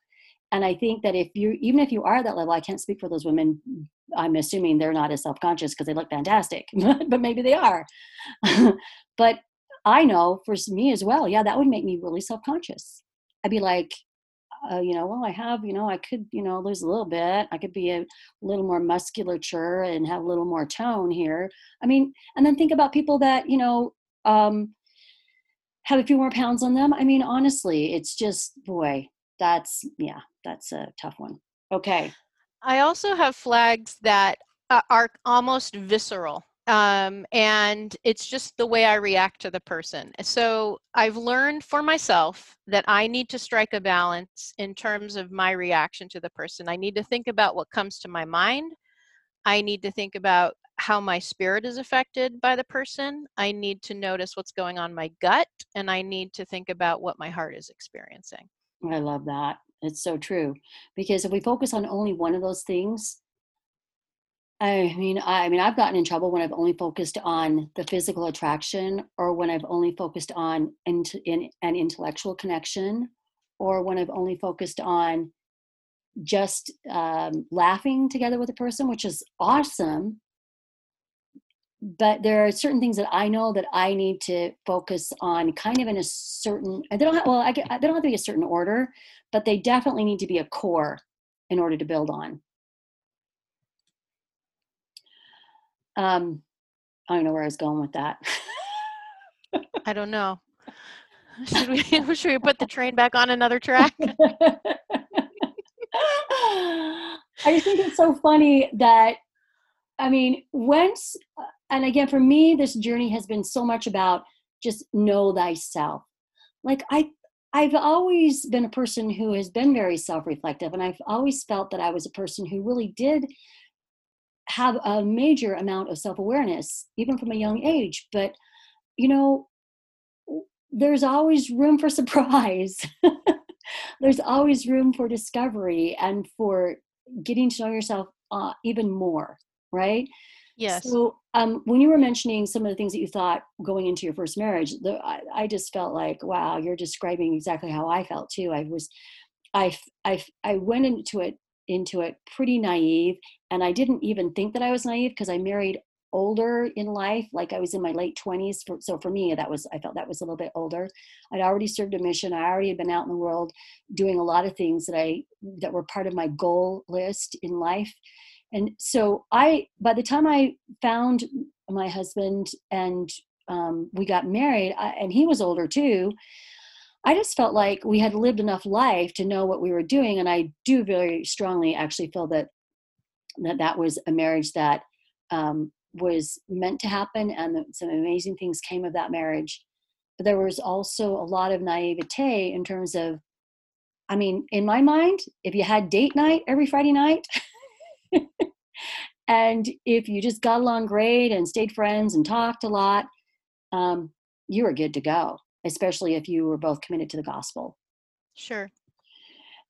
And i think that if you even if you are at that level i can't speak for those women i'm assuming they're not as self-conscious because they look fantastic [LAUGHS] but maybe they are. [LAUGHS] But i know for me as well yeah that would make me really self-conscious. I'd be like uh, you know well i have you know i could you know lose a little bit. I could be a little more musculature and have a little more tone here. I mean and then think about people that you know um have a few more pounds on them. I mean honestly it's just boy that's yeah that's a tough one. Okay I also have flags that uh, are almost visceral. Um, and it's just the way I react to the person. So I've learned for myself that I need to strike a balance in terms of my reaction to the person. I need to think about what comes to my mind. I need to think about how my spirit is affected by the person. I need to notice what's going on my gut. And I need to think about what my heart is experiencing. i love that it's so true because if we focus on only one of those things I mean, I, mean, I've gotten in trouble when I've only focused on the physical attraction, or when I've only focused on int- in, an intellectual connection, or when I've only focused on just um, laughing together with a person, which is awesome. But there are certain things that I know that I need to focus on, kind of in a certain. They don't have, well, I get, they don't have to be a certain order, but they definitely need to be a core in order to build on. Um, I don't know where I was going with that. [LAUGHS] I don't know. Should we, [LAUGHS] should we put the train back on another track? [LAUGHS] I just think it's so funny that, I mean, once, and again, for me, this journey has been so much about just know thyself. Like, I, I've always been a person who has been very self reflective, and I've always felt that I was a person who really did have a major amount of self awareness, even from a young age. But, you know, there's always room for surprise. [LAUGHS] there's always room for discovery and for getting to know yourself uh, even more, right? Yes. So, um, when you were mentioning some of the things that you thought going into your first marriage, the, I, I just felt like, wow, you're describing exactly how I felt too. I was, I, I, I went into it into it pretty naive, and I didn't even think that I was naive because I married older in life like i was in my late 20s for, so for me that was i felt that was a little bit older i'd already served a mission i already had been out in the world doing a lot of things that i that were part of my goal list in life and so i by the time i found my husband and um, we got married I, and he was older too i just felt like we had lived enough life to know what we were doing. And i do very strongly actually feel that that that was a marriage that um, was meant to happen and some amazing things came of that marriage. But there was also a lot of naivete in terms of i mean in my mind if you had date night every friday night [LAUGHS] [LAUGHS] and if you just got along great and stayed friends and talked a lot um, you were good to go especially if you were both committed to the gospel Sure.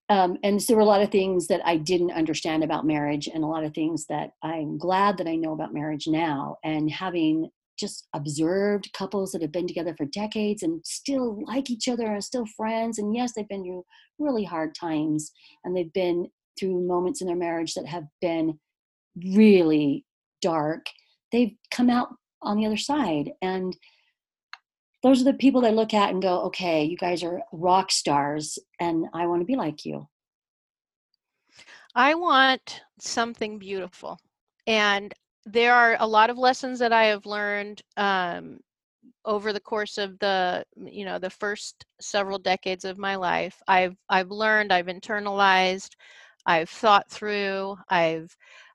um, and so there were a lot of things that I didn't understand about marriage, and a lot of things that I'm glad that I know about marriage now. And having just observed couples that have been together for decades and still like each other and still friends, and yes, they've been through really hard times, and they've been through moments in their marriage that have been really dark. they've come out on the other side. And those are the people that look at and go okay you guys are rock stars and i want to be like you. I want something beautiful. And there are a lot of lessons that i have learned um, over the course of the you know the first several decades of my life. I've i've learned i've internalized i've thought through i've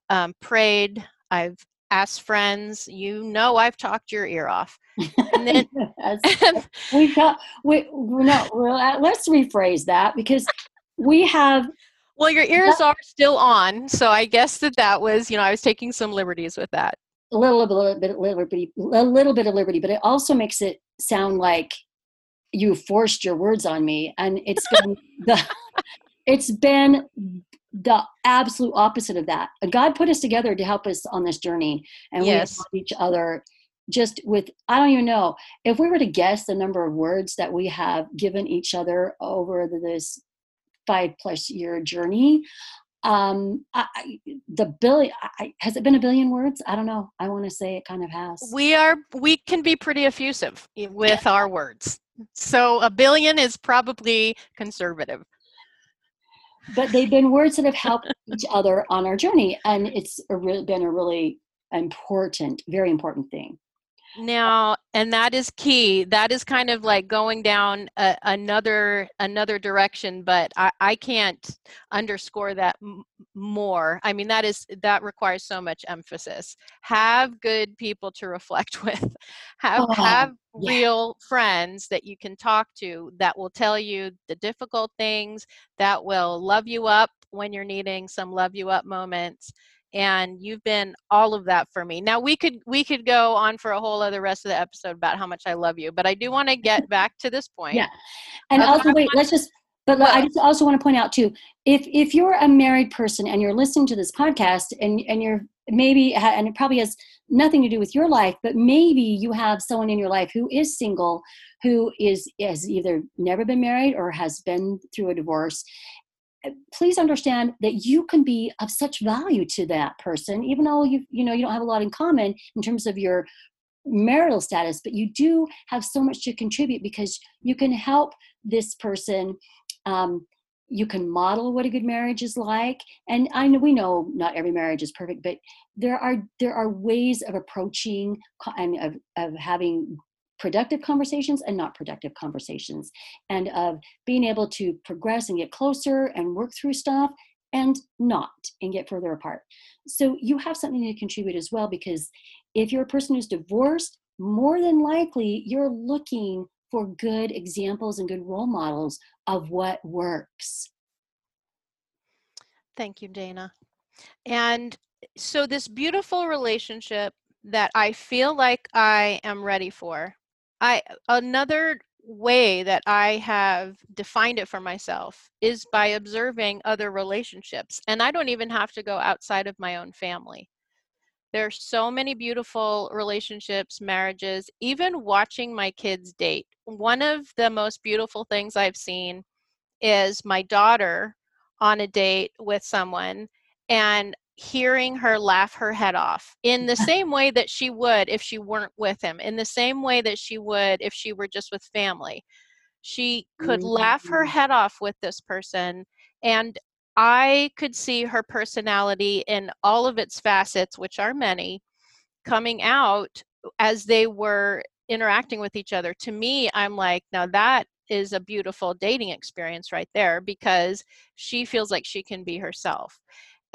um, prayed i've asked friends you know i've talked your ear off. And then [LAUGHS] [LAUGHS] we got we no well, let's rephrase that because we have well your ears are still on so i guess that that was you know i was taking some liberties with that. A little, a little bit of liberty, a little bit of liberty, but it also makes it sound like you forced your words on me, and it's been the, it's been the absolute opposite of that. God put us together to help us on this journey, and yes. we each other just with i don't even know if we were to guess the number of words that we have given each other over this five plus year journey um I, the billion I, has it been a billion words? I don't know. I want to say it kind of has. We are we can be pretty effusive with our words. So a billion is probably conservative but they've been words that have helped each other on our journey. And it's a re- been a really important very important thing now and that is key. That is kind of like going down a, another another direction but I, I can't underscore that m- more. I mean that is that requires so much emphasis. Have good people to reflect [LAUGHS] with. Have oh, have yeah. real friends that you can talk to that will tell you the difficult things that will love you up when you're needing some love you up moments and you've been all of that for me. Now we could we could go on for a whole other rest of the episode about how much i love you but i do want to [LAUGHS] get back to this point. Yeah and um, also wait let's just but well, i just also want to point out too if if you're a married person and you're listening to this podcast and and you're maybe and it probably has nothing to do with your life but maybe you have someone in your life who is single who is has either never been married or has been through a divorce please understand that you can be of such value to that person even though you you know you don't have a lot in common in terms of your marital status but you do have so much to contribute because you can help this person um, you can model what a good marriage is like. And i know we know not every marriage is perfect but there are there are ways of approaching and of, of having productive conversations and not productive conversations, and of being able to progress and get closer and work through stuff and not and get further apart. So you have something to contribute as well because if you're a person who's divorced, more than likely you're looking for good examples and good role models of what works. Thank you, Dana. And so, this beautiful relationship that I feel like I am ready for I another way that I have defined it for myself is by observing other relationships. And I don't even have to go outside of my own family. There are so many beautiful relationships, marriages, even watching my kids date. One of the most beautiful things I've seen is my daughter on a date with someone and hearing her laugh her head off in the [LAUGHS] same way that she would if she weren't with him, in the same way that she would if she were just with family. She could mm-hmm. laugh her head off with this person, and I could see her personality in all of its facets, which are many, coming out as they were interacting with each other. To me, I'm like, now that is a beautiful dating experience right there because she feels like she can be herself.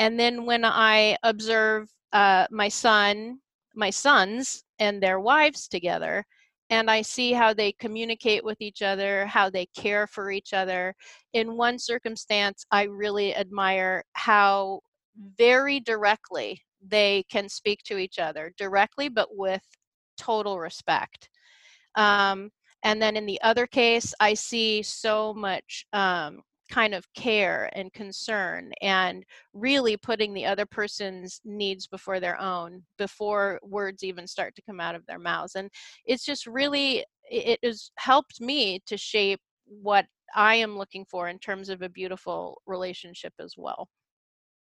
And then when I observe uh, my son, my sons, and their wives together, and I see how they communicate with each other, how they care for each other. In one circumstance, I really admire how very directly they can speak to each other, directly, but with total respect. Um, and then in the other case, I see so much um, kind of care and concern and really putting the other person's needs before their own before words even start to come out of their mouths and it's just really it has helped me to shape what i am looking for in terms of a beautiful relationship as well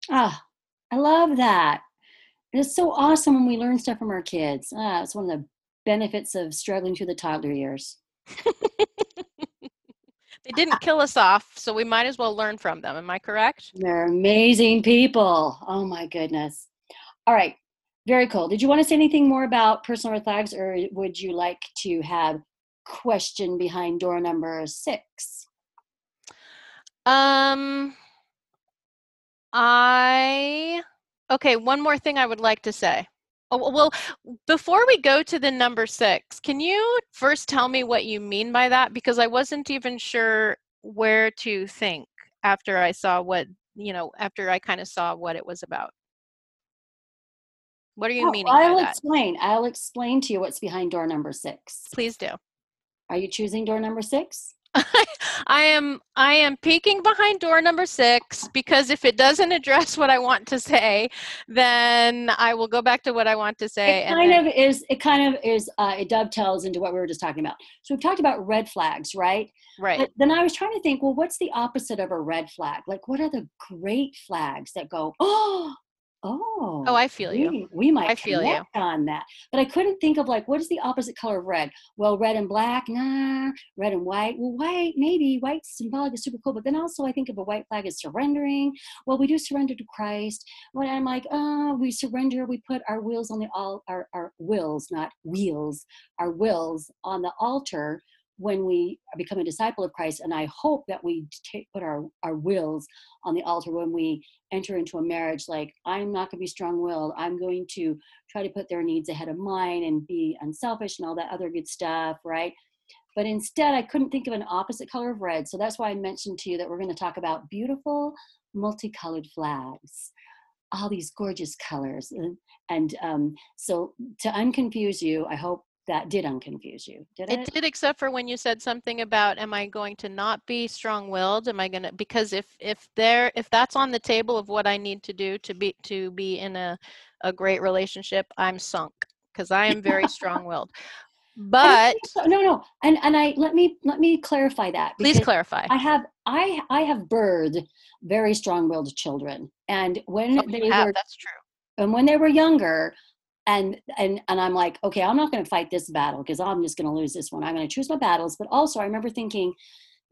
ah i love that it's so awesome when we learn stuff from our kids. Ah, it's one of the benefits of struggling through the toddler years. [LAUGHS] they didn't [LAUGHS] kill us off, so we might as well learn from them. Am I correct? They're amazing people. Oh my goodness. All right. Very cool. Did you want to say anything more about personal red flags or would you like to have question behind door number six? Um I okay, one more thing I would like to say. Oh, well, before we go to the number six, can you first tell me what you mean by that? Because I wasn't even sure where to think after I saw what, you know, after I kind of saw what it was about. What are you Oh, meaning I'll explain. I'll explain to you what's behind door number six. Please do. Are you choosing door number six? [LAUGHS] I am I am peeking behind door number six because if it doesn't address what I want to say, then I will go back to what I want to say. It kind then- of is. It kind of is. Uh, it dovetails into what we were just talking about. So we've talked about red flags, right? right. But then I was trying to think, well, what's the opposite of a red flag? Like, what are the great flags that go, oh, oh, Oh, I feel you. we, we might I feel you. on that. But I couldn't think of like, what is the opposite color of red? Well, red and black, nah. Red and white, well, white, maybe. white symbolic is super cool. But then also I think of a white flag as surrendering. Well, we do surrender to Christ. When I'm like, oh, we surrender, we put our wills on the all our, our wills, not wheels, our wills on the altar when we become a disciple of Christ. And I hope that we take, put our, our wills on the altar when we enter into a marriage. Like, I'm not going to be strong willed. I'm going to try to put their needs ahead of mine and be unselfish and all that other good stuff, right? But instead, I couldn't think of an opposite color of red. So that's why I mentioned to you that we're going to talk about beautiful multicolored flags all these gorgeous colors and, and um, so to unconfuse you i hope that did unconfuse you did it, It did, except for when you said something about, "Am I going to not be strong-willed? Am I going to?" Because if if there if that's on the table of what I need to do to be to be in a a great relationship, I'm sunk because I am very [LAUGHS] strong-willed. But so. no no and and i let me let me clarify that please clarify. i have i i have birthed very strong-willed children and when Oh, they have, were that's true. and when they were younger and and and i'm like okay i'm not going to fight this battle because i'm just going to lose this one i'm going to choose my battles but also i remember thinking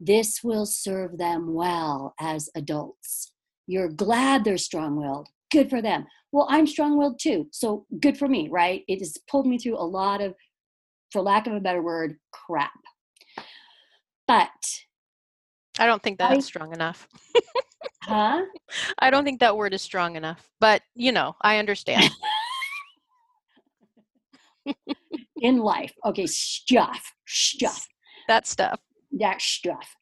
this will serve them well as adults you're glad they're strong-willed good for them well i'm strong-willed too so good for me right it has pulled me through a lot of for lack of a better word crap but I don't think I- that's strong enough. huh [LAUGHS] I don't think that word is strong enough. But you know, I understand. [LAUGHS] in life okay stuff stuff that stuff. that stuff.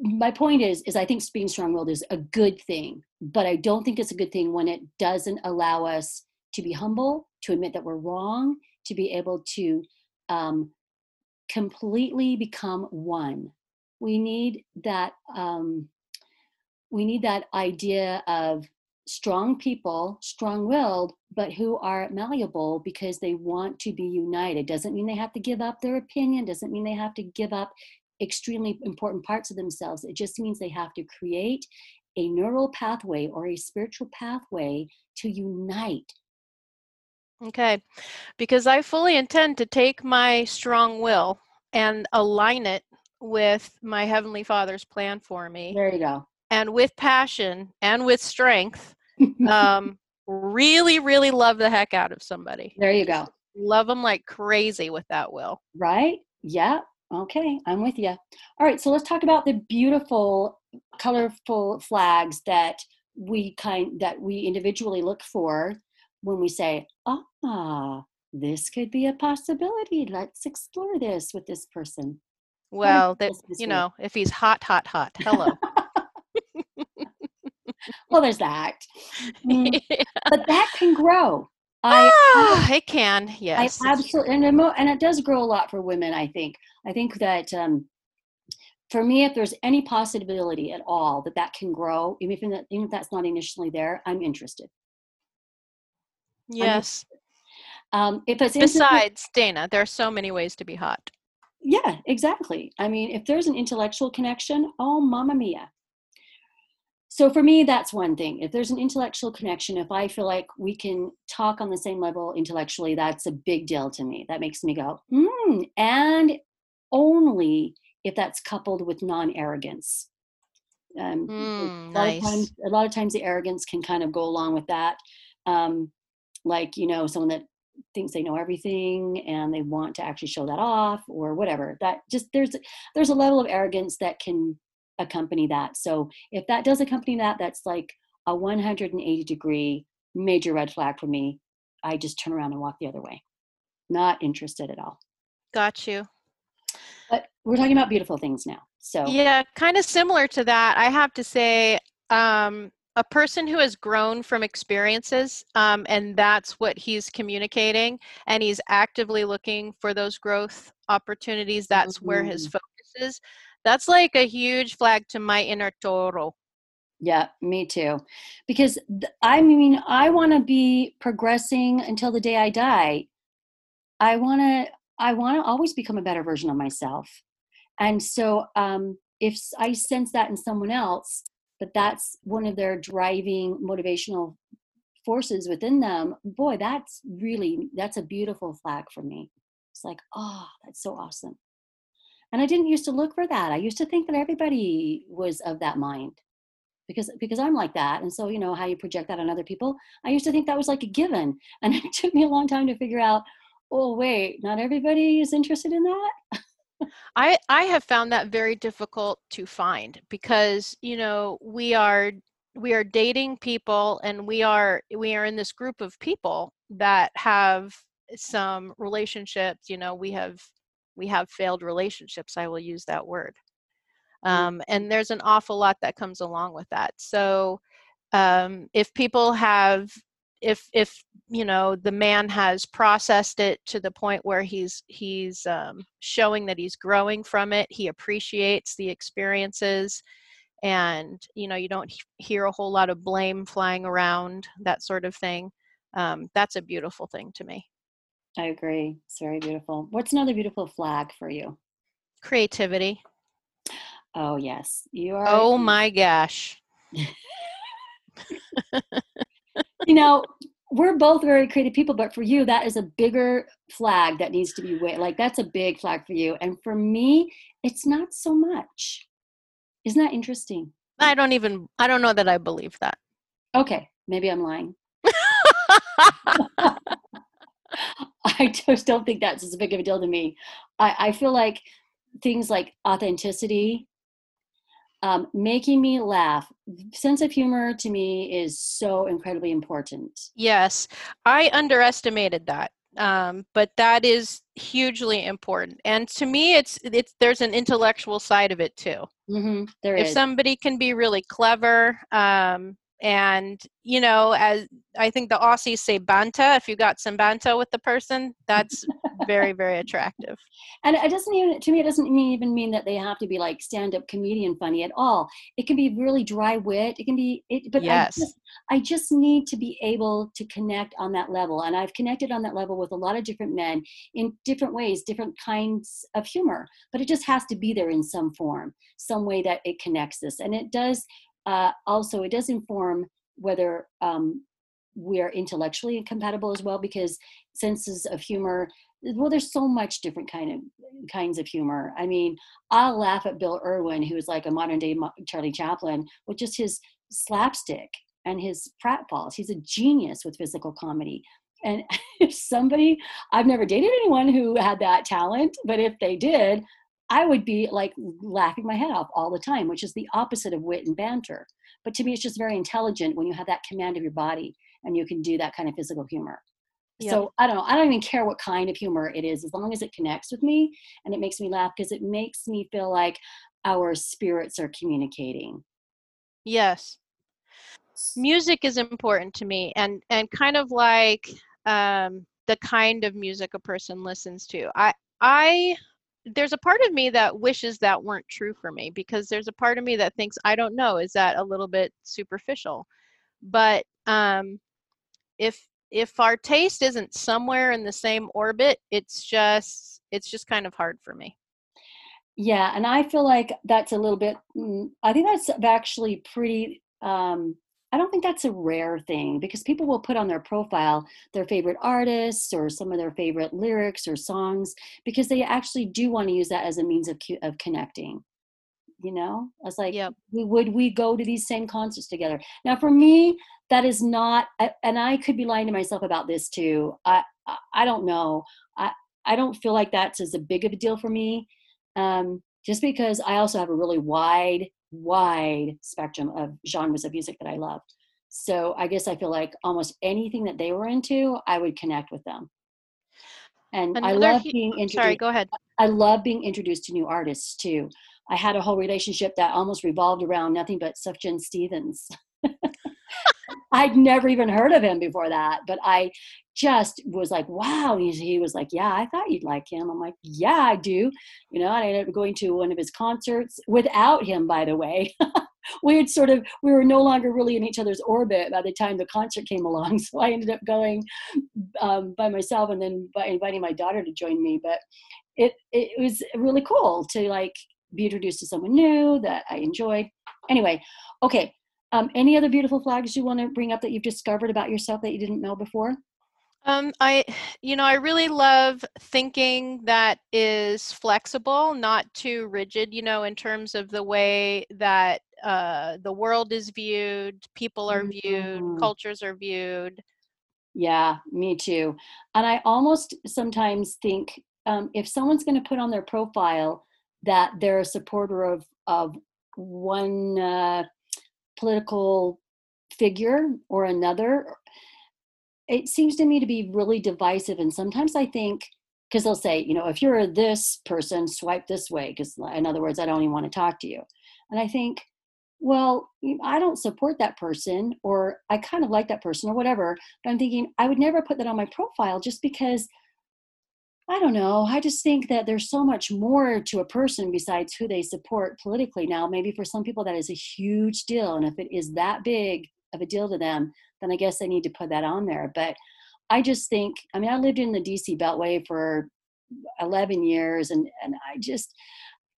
My point is, is I think being strong-willed is a good thing, but I don't think it's a good thing when it doesn't allow us to be humble, to admit that we're wrong, to be able to um, completely become one. We need that. Um, we need that idea of strong people, strong-willed, but who are malleable because they want to be united. Doesn't mean they have to give up their opinion. Doesn't mean they have to give up extremely important parts of themselves. It just means they have to create a neural pathway or a spiritual pathway to unite. Okay. Because I fully intend to take my strong will and align it with my Heavenly Father's plan for me. There you go. And with passion and with strength, um, really, really love the heck out of somebody. there you go. Love them like crazy with that will. Right? Yeah. Okay, I'm with you. All right, so let's talk about the beautiful, colorful flags that we kind that we individually look for when we say, "Ah, this could be a possibility. Let's explore this with this person." Well, that you know, if he's hot, hot, hot. Hello. Well, there's that. Mm, [LAUGHS] but that can grow. I, ah, it can. Yes. I absolutely, and, and it does grow a lot for women. I think. I think that um, for me, if there's any possibility at all that that can grow, even if, that, even if that's not initially there, I'm interested. Yes. Um, if it's Besides, Dana, there are so many ways to be hot. yeah, exactly. I mean, if there's an intellectual connection, oh, mamma mia. So for me that's one thing. If there's an intellectual connection if i feel like we can talk on the same level intellectually that's a big deal to me. That makes me go hmm and only if that's coupled with non-arrogance. Um, Mm, a lot of nice. times a lot of times the arrogance can kind of go along with that. Um, like you know someone that thinks they know everything and they want to actually show that off or whatever that just there's there's a level of arrogance that can accompany that so if that does accompany that that's like a 180 degree major red flag for me i just turn around and walk the other way not interested at all Got you. but we're talking about beautiful things now so Yeah, kind of similar to that. I have to say, um, a person who has grown from experiences, um, and that's what he's communicating, and he's actively looking for those growth opportunities. That's where his Mhm. focus is. That's like a huge flag to my inner toro. Yeah, me too. Because th- I mean, I want to be progressing until the day I die. I want to I want to always become a better version of myself. And so um if I sense that in someone else, that that's one of their driving motivational forces within them, boy, that's really that's a beautiful flag for me. It's like, "Oh, that's so awesome." And I didn't used to look for that. I used to think that everybody was of that mind because because I'm like that, and so you know how you project that on other people. I used to think that was like a given, [LAUGHS] and it took me a long time to figure out. Oh wait, not everybody is interested in that. I I have found that very difficult to find because you know we are we are dating people and we are we are in this group of people that have some relationships you know we have we have failed relationships i will use that word. Mm, um, and there's an awful lot that comes along with that. So um, if people have if if you know the man has processed it to the point where he's he's um, showing that he's growing from it he appreciates the experiences and you know you don't hear a whole lot of blame flying around that sort of thing um, that's a beautiful thing to me I agree. It's very beautiful. What's another beautiful flag for you? creativity Oh yes, you are. oh my gosh [LAUGHS] You know, we're both very creative people, but for you, that is a bigger flag that needs to be wa- like that's a big flag for you. And for me, it's not so much. Isn't that interesting? i don't even i don't know that i believe that Okay, maybe I'm lying. [LAUGHS] [LAUGHS] I just don't think that's as big of a deal to me. I, I feel like things like authenticity, um, making me laugh, sense of humor to me is so incredibly important. Yes, I underestimated that. Um, but that is hugely important. And to me, it's it's there's an intellectual side of it too. hmm there If is. somebody can be really clever, um, and you know, as I think the Aussies say banta, if you got some banta with the person, that's very, [LAUGHS] very attractive. And it doesn't even, to me, it doesn't even mean that they have to be like stand up comedian funny at all. It can be really dry wit. It can be, it, but I Yes. just, I just need to be able to connect on that level. And I've connected on that level with a lot of different men in different ways, different kinds of humor, but it just has to be there in some form, some way that it connects this. And it does, uh, also, it does inform whether um, we're intellectually compatible as well, because senses of humor well there's so much different kind of kinds of humor. I mean i'll laugh at bill irwin who's like a modern day charlie chaplin with just his slapstick and his pratfalls. He's a genius with physical comedy. And [LAUGHS] if somebody i've never dated anyone who had that talent but if they did i would be like laughing my head off all the time which is the opposite of wit and banter but to me it's just very intelligent when you have that command of your body and you can do that kind of physical humor Yep. so I don't know. I don't even care what kind of humor it is, as long as it connects with me and it makes me laugh because it makes me feel like our spirits are communicating. Yes. music is important to me and and kind of like um the kind of music a person listens to i i there's a part of me that wishes that weren't true for me because there's a part of me that thinks i don't know is that a little bit superficial but um if if our taste isn't somewhere in the same orbit it's just it's just kind of hard for me Yeah, and I feel like that's a little bit. mm, I think that's actually pretty um, I don't think that's a rare thing because people will put on their profile their favorite artists or some of their favorite lyrics or songs because they actually do want to use that as a means of of connecting. You know, I was like, Yep. we would we go to these same concerts together? Now, for me, that is not, and I could be lying to myself about this too. I I, I don't know. I I don't feel like that's as a big of a deal for me, um, just because I also have a really wide wide spectrum of genres of music that I love. So I guess I feel like almost anything that they were into, I would connect with them. And I love being Sorry, go ahead. I love being introduced to new artists too. I had a whole relationship that almost revolved around nothing but Sufjan Stevens. [LAUGHS] I'd never even heard of him before that, but I just was like, wow. He, he was like, yeah, I thought you'd like him. I'm like, yeah, I do. You know, and I ended up going to one of his concerts without him, by the way. [LAUGHS] we had sort of, we were no longer really in each other's orbit by the time the concert came along. [LAUGHS] So I ended up going um, by myself and then by inviting my daughter to join me. But it, it was really cool to like be introduced to someone new that I enjoyed. Anyway, okay. Um, any other beautiful flags you want to bring up that you've discovered about yourself that you didn't know before? Um, I, you know, I really love thinking that is flexible, not too rigid, you know, in terms of the way that uh, the world is viewed, people are viewed, Mhm. cultures are viewed. Yeah, me too. And I almost sometimes think um, if someone's going to put on their profile that they're a supporter of of one uh, political figure or another, it seems to me to be really divisive. And sometimes I think because they'll say, you know, if you're this person, swipe this way. Because in other words, I don't even want to talk to you. And I think, well, I don't support that person, or I kind of like that person, or whatever. But I'm thinking I would never put that on my profile just because I don't know. I just think that there's so much more to a person besides who they support politically. Now, maybe for some people that is a huge deal. And if it is that big of a deal to them, then I guess they need to put that on there. But I just think, I mean, I lived in the DC Beltway for 11 years, and, and I just,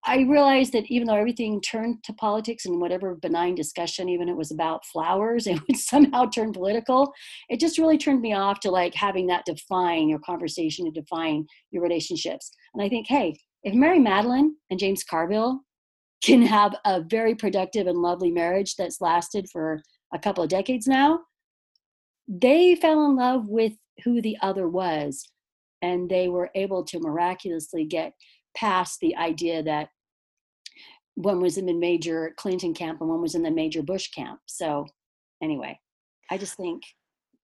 I realized that even though everything turned to politics and whatever benign discussion, even it was about flowers, [LAUGHS] it would somehow turn political. It just really turned me off to like having that define your conversation and define your relationships. And I think, hey, if Mary Matalin and James Carville can have a very productive and lovely marriage that's lasted for a couple of decades now, they fell in love with who the other was. And they were able to miraculously get past the idea that one was in the major Clinton camp and one was in the major Bush camp. So, anyway, I just think,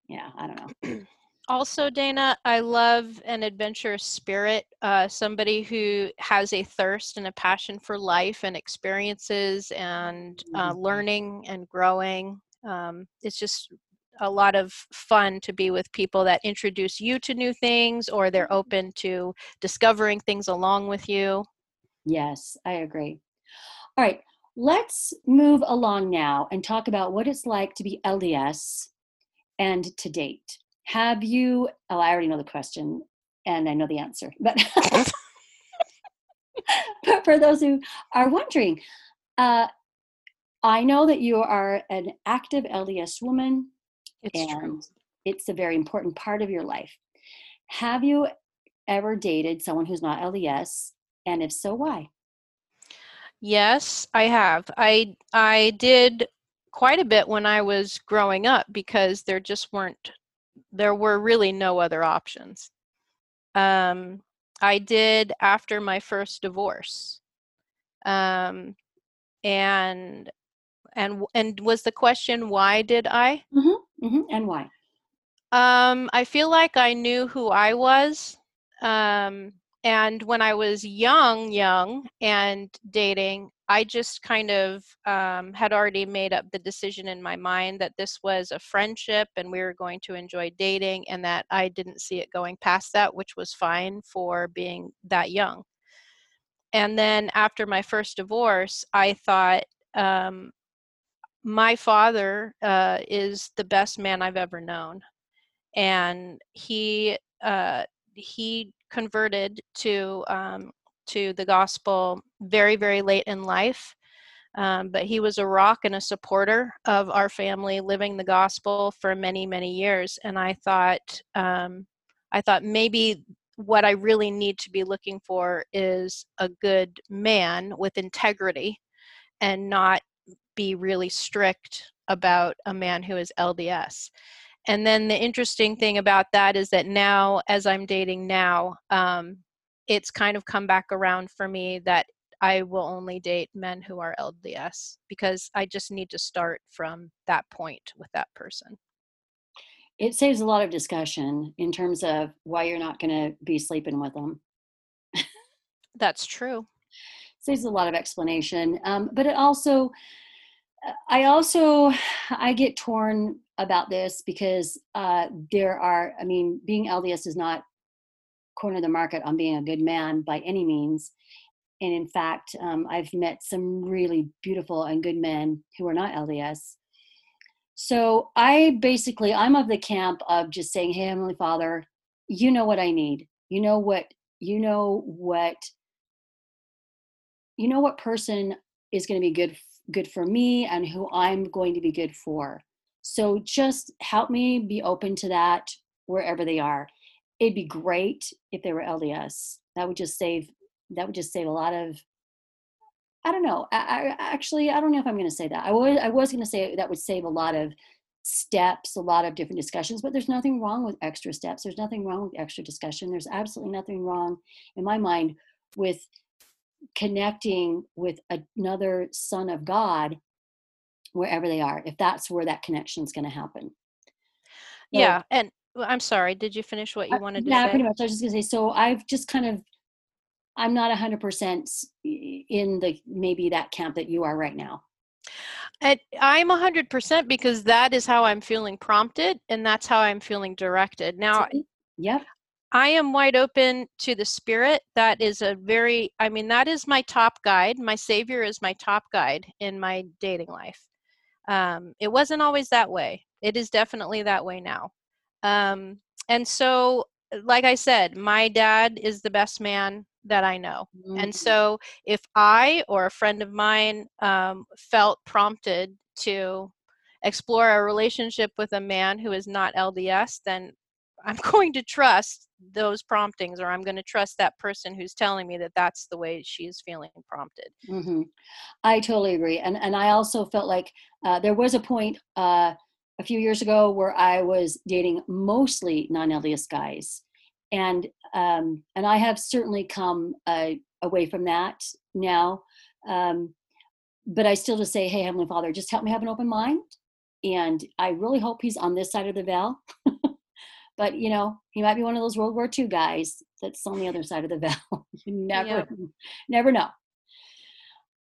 yeah, I don't know. [CLEARS THROAT] Also, Dana, I love an adventurous spirit, uh, somebody who has a thirst and a passion for life and experiences and uh, Mhm. learning and growing. Um, it's just a lot of fun to be with people that introduce you to new things or they're open to discovering things along with you. Yes, I agree. All right, let's move along now and talk about what it's like to be LDS and to date. Have you, oh, I already know the question and I know the answer, but, [LAUGHS] but for those who are wondering, uh, I know that you are an active LDS woman It's true. and it's a very important part of your life. Have you ever dated someone who's not LDS? And if so, why? Yes, I have. I I did quite a bit when I was growing up because there just weren't there were really no other options. Um, I did after my first divorce. Um, and and and was the question why did I? Hmm And why? Um, I feel like I knew who I was. Um, and when I was young, young and dating, I just kind of um, had already made up the decision in my mind that this was a friendship and we were going to enjoy dating, and that I didn't see it going past that, which was fine for being that young. And then after my first divorce, I thought, um, my father uh, is the best man I've ever known and he uh, he converted to um, to the gospel very very late in life Um, but he was a rock and a supporter of our family living the gospel for many, many years. And I thought, um, I thought maybe what I really need to be looking for is a good man with integrity and not be really strict about a man who is LDS. And then the interesting thing about that is that now, as I'm dating now, um, it's kind of come back around for me that I will only date men who are LDS because I just need to start from that point with that person. It saves a lot of discussion in terms of why you're not going to be sleeping with them. That's true. Saves a lot of explanation, um, but it also, I also, I get torn about this because uh, there are. I mean, being LDS is not corner the market on being a good man by any means. And in fact, um, I've met some really beautiful and good men who are not LDS. So I basically, I'm of the camp of just saying, Hey, Heavenly Father, you know what I need. You know what, you know what, you know what person is going to be good, good for me and who I'm going to be good for. So just help me be open to that wherever they are it'd be great if they were LDS. That would just save that would just save a lot of I don't know. I, I actually I don't know if I'm going to say that. I was I was going to say that would save a lot of steps, a lot of different discussions, but there's nothing wrong with extra steps. There's nothing wrong with extra discussion. There's absolutely nothing wrong in my mind with connecting with another son of God wherever they are, if that's where that connection is going to happen. So, yeah, and well, I'm sorry. Did you finish what uh, you wanted to yeah, say? pretty much. I was just gonna say. So I've just kind of, I'm not hundred percent in the maybe that camp that you are right now. And I'm 100% because that is how I'm feeling prompted and that's how I'm feeling directed. Now, yep. I am wide open to the spirit. That is a very, I mean, that is my top guide. My savior is my top guide in my dating life. Um, it wasn't always that way. It is definitely that way now. Um, and so, like I said, my dad is the best man that I know. Mm-hmm. And so, if I or a friend of mine um, felt prompted to explore a relationship with a man who is not LDS, then I'm [LAUGHS] going to trust those promptings, or I'm going to trust that person who's telling me that that's the way she's feeling prompted. Mm-hmm. I totally agree, and and I also felt like uh, there was a point uh, a few years ago where I was dating mostly non-LDS guys, and um, and I have certainly come uh, away from that now. Um, but I still just say, "Hey, Heavenly Father, just help me have an open mind." And I really hope he's on this side of the veil. [LAUGHS] but you know, he might be one of those World War II guys that's on the other side of the [LAUGHS] veil. you never, yeah. never know.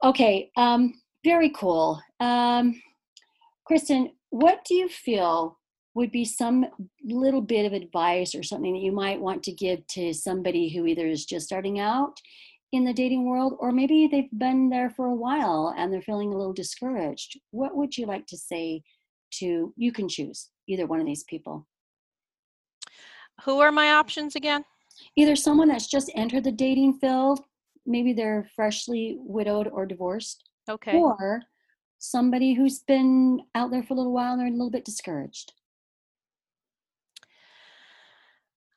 Okay, um, very cool. Um, Kristen, what do you feel would be some little bit of advice or something that you might want to give to somebody who either is just starting out in the dating world or maybe they've been there for a while and they're feeling a little discouraged? What would you like to say to you can choose either one of these people? Who are my options again? Either someone that's just entered the dating field, maybe they're freshly widowed or divorced. Okay. Or somebody who's been out there for a little while and they're a little bit discouraged?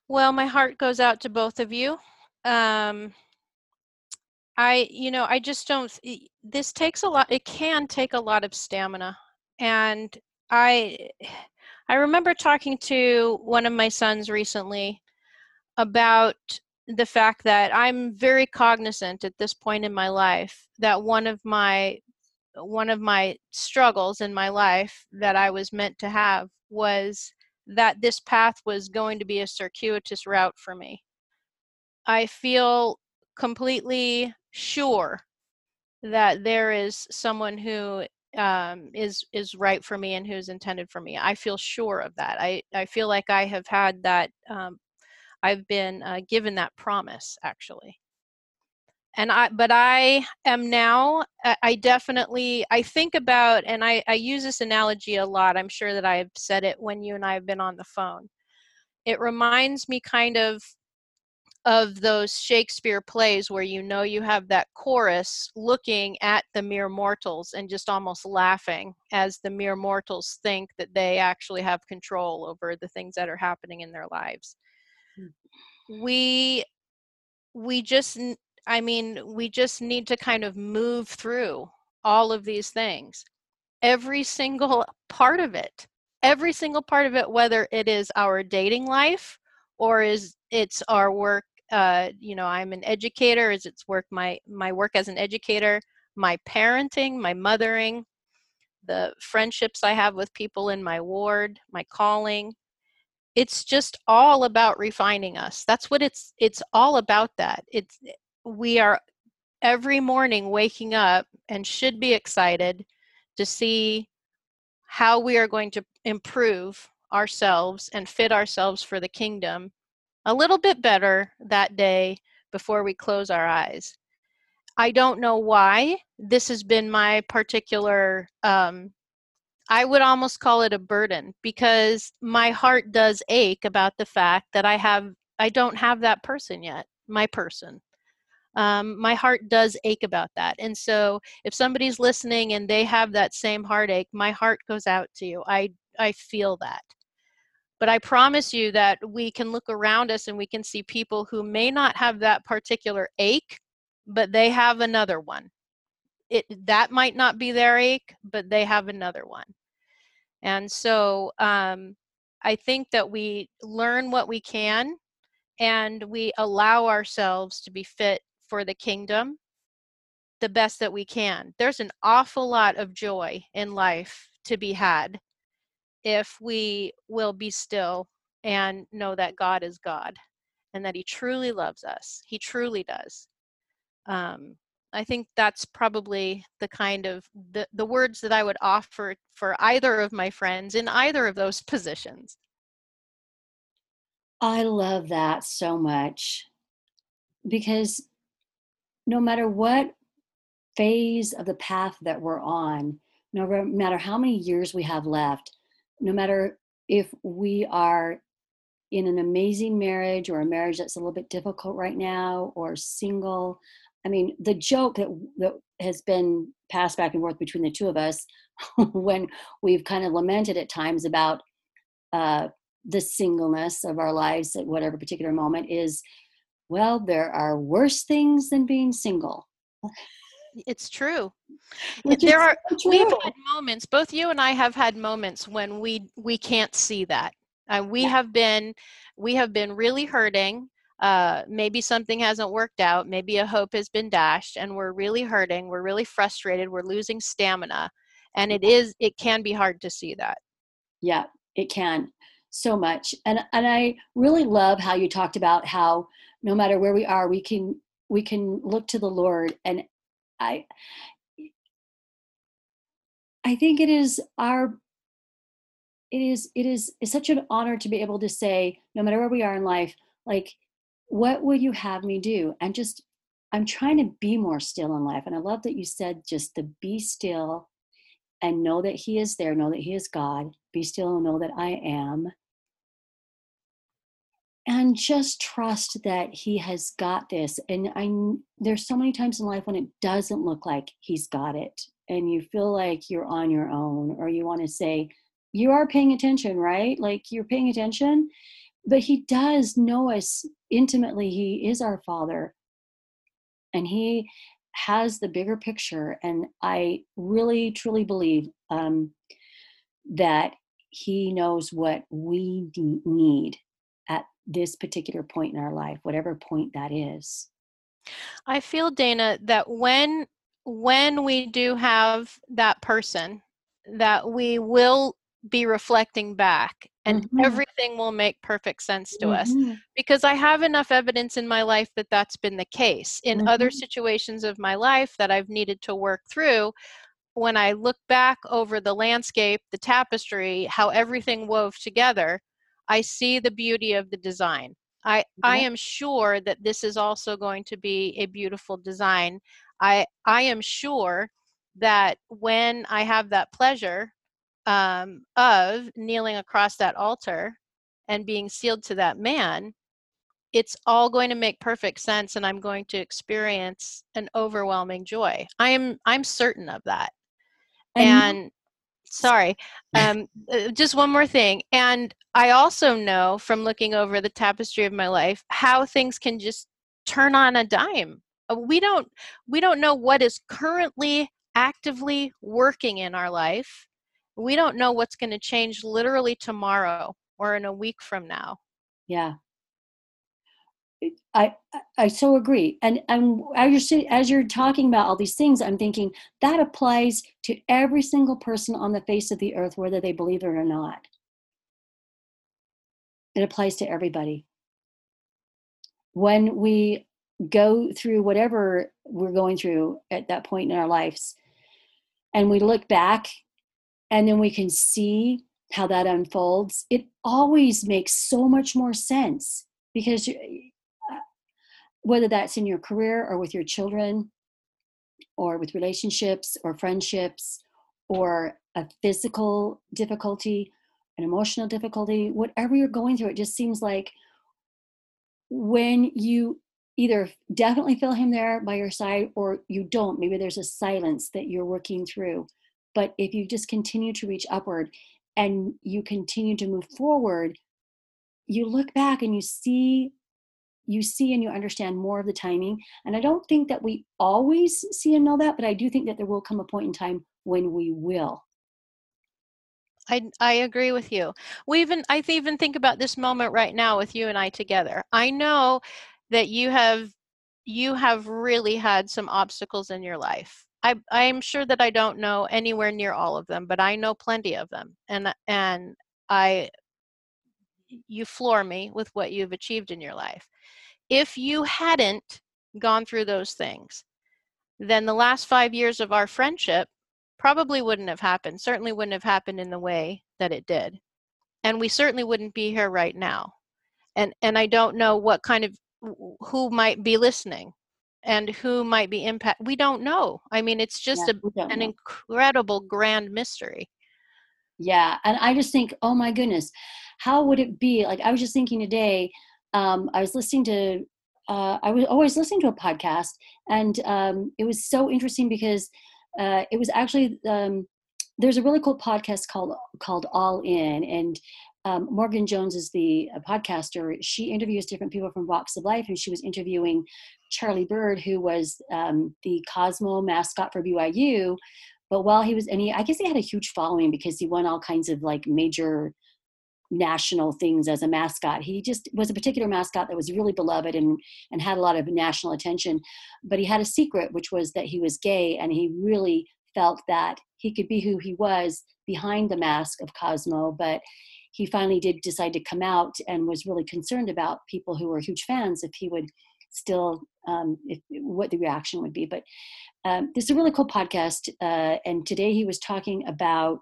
Well, my heart goes out to both of you. Um, I, you know, I just don't, this takes a lot, it can take a lot of stamina. And I, I remember talking to one of my sons recently about the fact that I'm very cognizant at this point in my life that one of my one of my struggles in my life that I was meant to have was that this path was going to be a circuitous route for me. I feel completely sure that there is someone who um, is is right for me and who's intended for me. I feel sure of that. I I feel like I have had that. Um, I've been uh, given that promise actually and i but i am now i definitely i think about and i i use this analogy a lot i'm sure that i've said it when you and i have been on the phone it reminds me kind of of those Shakespeare plays where you know you have that chorus looking at the mere mortals and just almost laughing as the mere mortals think that they actually have control over the things that are happening in their lives. Mm. We we just I mean, we just need to kind of move through all of these things. Every single part of it. Every single part of it whether it is our dating life or is it's our work uh, you know i'm an educator is it's work my my work as an educator my parenting my mothering the friendships i have with people in my ward my calling. It's just all about refining us. That's what it's it's all about that. It's we are every morning waking up and should be excited to see how we are going to improve ourselves and fit ourselves for the kingdom a little bit better that day before we close our eyes. I don't know why this has been my particular, um, I would almost call it a burden because my heart does ache about the fact that I have, I don't have that person yet, my person. Um, my heart does ache about that. And so if somebody's listening and they have that same heartache, my heart goes out to you. I, I feel that. But I promise you that we can look around us and we can see people who may not have that particular ache, but they have another one. It that might not be their ache, but they have another one. And so um, I think that we learn what we can and we allow ourselves to be fit for the kingdom the best that we can. There's an awful lot of joy in life to be had if we will be still and know that God is God and that He truly loves us. He truly does. Um, I think that's probably the kind of the, the words that I would offer for either of my friends in either of those [LAUGHS] positions. I love that so much because no matter what phase of the path that we're on, no matter how many years we have left, no matter if we are in an amazing marriage or a marriage that's a little bit difficult right now or single i mean the joke that that has been passed back and forth between the two of us [LAUGHS] when we've kind of lamented at times about uh, the singleness of our lives at whatever particular moment is well there are worse things than being single it's true. Which there are true. we've had moments. Both you and I have had moments when we we can't see that. Uh, we yeah. have been we have been really hurting. Uh, maybe something hasn't worked out. Maybe a hope has been dashed, and we're really hurting. We're really frustrated. We're losing stamina, and it is it can be hard to see that. Yeah, it can so much. And and I really love how you talked about how no matter where we are, we can we can look to the Lord and I I think it is our it is it is it's such an honor to be able to say no matter where we are in life like what would you have me do? And just i'm trying to be more still in life and i love that you said just to be still and know that he is there know that he is god be still and know that i am and just trust that he has got this and i there's so many times in life when it doesn't look like he's got it and you feel like you're on your own or you want to say you are paying attention right? Like you're paying attention but he does know us intimately he is our father and he has the bigger picture and i really truly believe um, that he knows what we need this particular point in our life, whatever point that is. I feel Dana that when when we do have that person that we will be reflecting back and mm-hmm. everything will make perfect sense to mm-hmm. us because I have enough evidence in my life that that's been the case. In mm-hmm. other situations of my life that I've needed to work through, when I look back over the landscape, the tapestry, how everything wove together, I see the beauty of the design. I, I am sure that this is also going to be a beautiful design. I, I am sure that when I have that pleasure um, of kneeling across that altar and being sealed to that man, it's all going to make perfect sense and i'm going to experience an overwhelming joy i am i'm certain of that and, and sorry [LAUGHS] um, uh, just one more thing and i also know from looking over the tapestry of my life how things can just turn on a dime uh, we don't we don't know what is currently actively working in our life we don't know what's going to change literally tomorrow or in a week from now. Yeah I I so agree, and and as you're as you're talking about all these things, I'm thinking that applies to every single person on the face of the earth, whether they believe it or not. It applies to everybody. When we go through whatever we're going through at that point in our lives, and we look back, and then we can see how that unfolds, it always makes so much more sense because whether that's in your career or with your children or with relationships or friendships or a physical difficulty, an emotional difficulty, whatever you're going through, it just seems like when you either definitely feel him there by your side or you don't, maybe there's a silence that you're working through. But if you just continue to reach upward and you continue to move forward, you look back and you see you see and you understand more of the timing. And I don't think that we always see and know that, but I do think that there will come a point in time when we will. I, I agree with you. We even I even think about this moment right now with you and I together. I know that you have you have really had some obstacles in your life. I I'm sure that I don't know anywhere near all of them, but I know plenty of them. And and I you floor me with what you've achieved in your life. If you hadn't gone through those things, then the last five years of our friendship probably wouldn't have happened, certainly wouldn't have happened in the way that it did. And we certainly wouldn't be here right now. And and I don't know what kind of who might be listening and who might be impact we don't know. I mean it's just yeah, a, an incredible grand mystery. Yeah and i just think oh my goodness how would it be like i was just thinking today um, I was listening to, uh, I was always listening to a podcast, and um, it was so interesting because uh, it was actually um, there's a really cool podcast called called All In, and um, Morgan Jones is the uh, podcaster. She interviews different people from walks of life, and she was interviewing Charlie Bird, who was um, the Cosmo mascot for BYU. But while he was, and he, I guess he had a huge following because he won all kinds of like major national things as a mascot. He just was a particular mascot that was really beloved and and had a lot of national attention. But he had a secret, which was that he was gay, and he really felt that he could be who he was behind the mask of Cosmo. But he finally did decide to come out and was really concerned about people who were huge fans if he would still um, if, what the reaction would be. But um, this is a really cool podcast, uh, and today he was talking about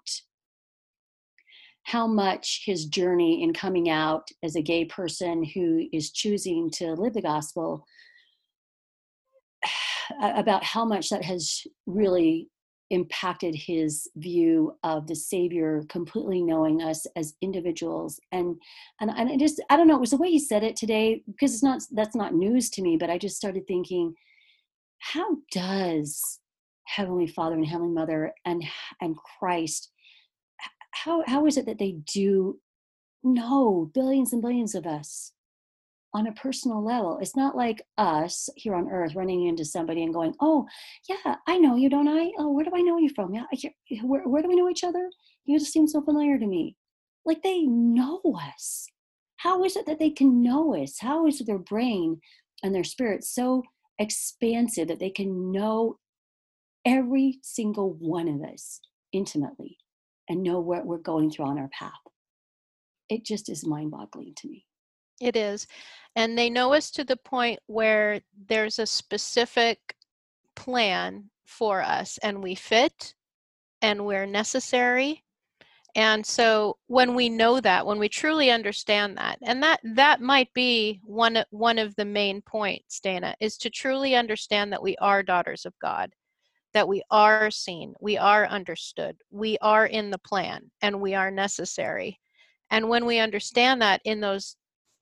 how much his journey in coming out as a gay person who is choosing to live the gospel [SIGHS] about how much that has really impacted his view of the savior completely knowing us as individuals. And and, and i just i don't know it was the way he said it today because it's not that's not news to me but i just started thinking how does heavenly father and heavenly mother and and christ how how is it that they do know billions and billions of us on a personal level? It's not like us here on earth running into somebody and going oh yeah i know you don't i? Oh where do i know you from? Yeah where, where do we know each other? You just seem so familiar to me. Like they know us. How is it that they can know us? How is their brain and their spirit so expansive that they can know every single one of us intimately and know what we're going through on our path. It just is mind boggling to me. It is. And they know us to the point where there's a specific plan for us and we fit and we're necessary. And so when we know that, when we truly understand that, and that that might be one one of the main points, Dana, is to truly understand that we are daughters of God that we are seen, we are understood, we are in the plan, and we are necessary. And when we understand that in those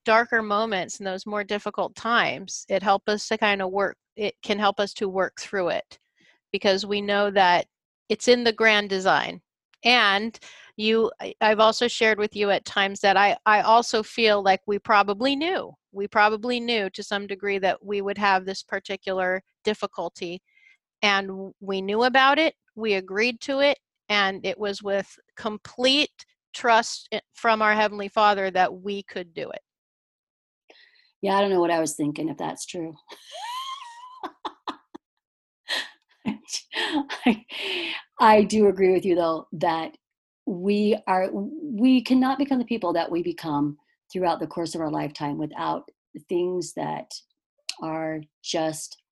darker moments and those more difficult times, it helps us to kind of work, it can help us to work through it because we know that it's in the grand design. And you i've also shared with you at times that i i also feel like we probably knew we probably knew to some degree that we would have this particular difficulty and we knew about it we agreed to it and it was with complete trust eh, from our heavenly father that we could do it. Yeah i don't know what i was thinking if that's true. I, [LAUGHS] I do agree with you though that we are we cannot become the people that we become throughout the course of our lifetime without things that are just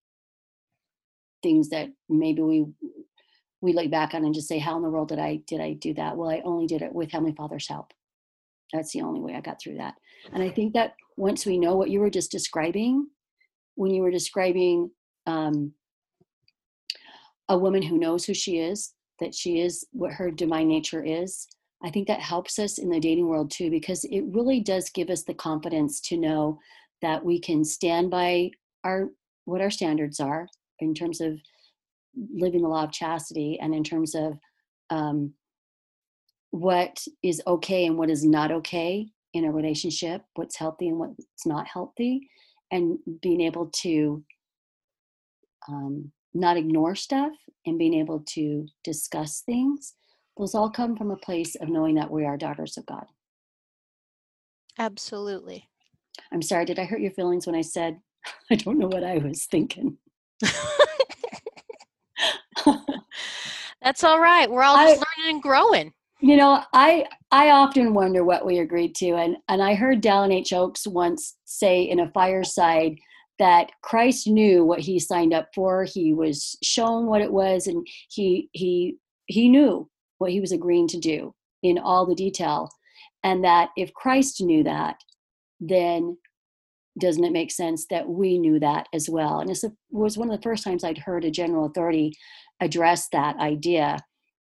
things that maybe we we look back on and just say how in the world did i did i do that? Well i only did it with heavenly father's help. That's the only way i got through that. And i think that once we know what you were just describing when you were describing um, a woman who knows who she is that she is what her divine nature is i think that helps us in the dating world too because it really does give us the confidence to know that we can stand by our what our standards are in terms of living the law of chastity and in terms of um, what is okay and what is not okay in a relationship what's healthy and what's not healthy and being able to um, not ignore stuff and being able to discuss things, those all come from a place of knowing that we are daughters of God. Absolutely. I'm sorry, did I hurt your feelings when I said [LAUGHS] I don't know what I was thinking? [LAUGHS] That's all right. We're all just I, learning and growing. You know, I I often wonder what we agreed to, and and I heard Dallin H. Oaks once say in a fireside that Christ knew what he signed up for. He was shown what it was, and he he he knew what he was agreeing to do in all the detail. And that if Christ knew that, then doesn't it make sense that we knew that as well? And it was one of the first times I'd heard a general authority address that idea.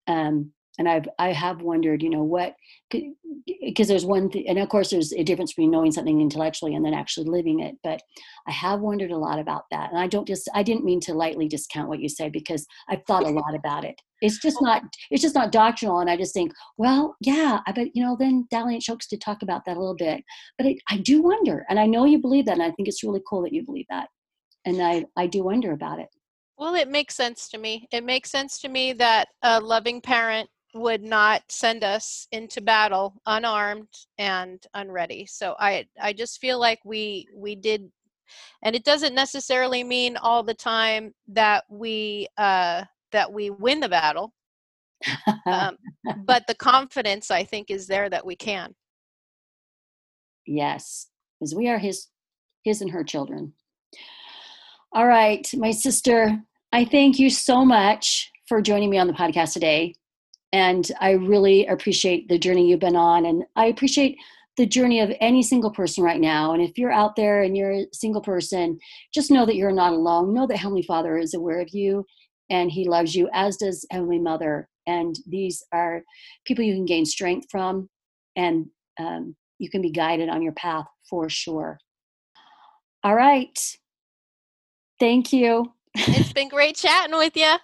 Um, and I've I have wondered, you know, what because there's one thing, and of course there's a difference between knowing something intellectually and then actually living it. But I have wondered a lot about that, and I don't just I didn't mean to lightly discount what you said because I've thought a [LAUGHS] lot about it. It's just not it's just not doctrinal, and I just think, well, yeah, I bet you know. Then Dallin H. Oaks did talk about that a little bit, but it, I do wonder, and I know you believe that, and I think it's really cool that you believe that, and I I do wonder about it. Well, it makes sense to me. It makes sense to me that a loving parent would not send us into battle unarmed and unready. So i i just feel like we we did and it doesn't necessarily mean all the time that we uh that we win the battle. [LAUGHS] Um, but the confidence i think is there that we can. Yes because we are his his and her children. All right my sister i thank you so much for joining me on the podcast today and I really appreciate the journey you've been on. And I appreciate the journey of any single person right now. And if you're out there and you're a single person, just know that you're not alone. Know that Heavenly Father is aware of you and He loves you, as does Heavenly Mother. And these are people you can gain strength from, and um, you can be guided on your path for sure. All right. Thank you. It's been great chatting with you.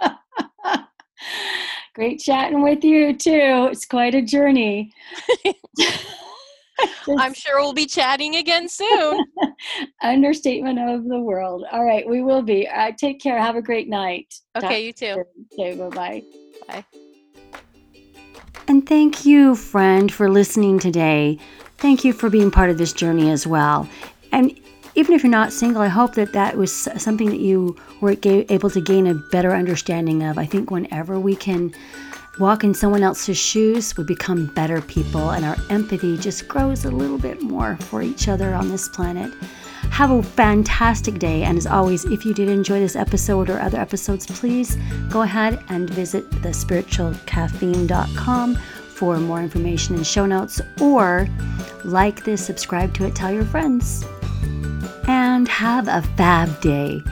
[LAUGHS] Great chatting with you too. It's quite a journey. [LAUGHS] I'm sure we'll be chatting again soon. [LAUGHS] Understatement of the world. All right, we will be. All right, take care. Have a great night. Okay, Talk you too. Okay, bye-bye. Bye. And thank you, friend, for listening today. Thank you for being part of this journey as well. And even if you're not single, I hope that that was something that you were able to gain a better understanding of. I think whenever we can walk in someone else's shoes, we become better people, and our empathy just grows a little bit more for each other on this planet. Have a fantastic day. And as always, if you did enjoy this episode or other episodes, please go ahead and visit thespiritualcaffeine.com for more information and show notes, or like this, subscribe to it, tell your friends and have a fab day.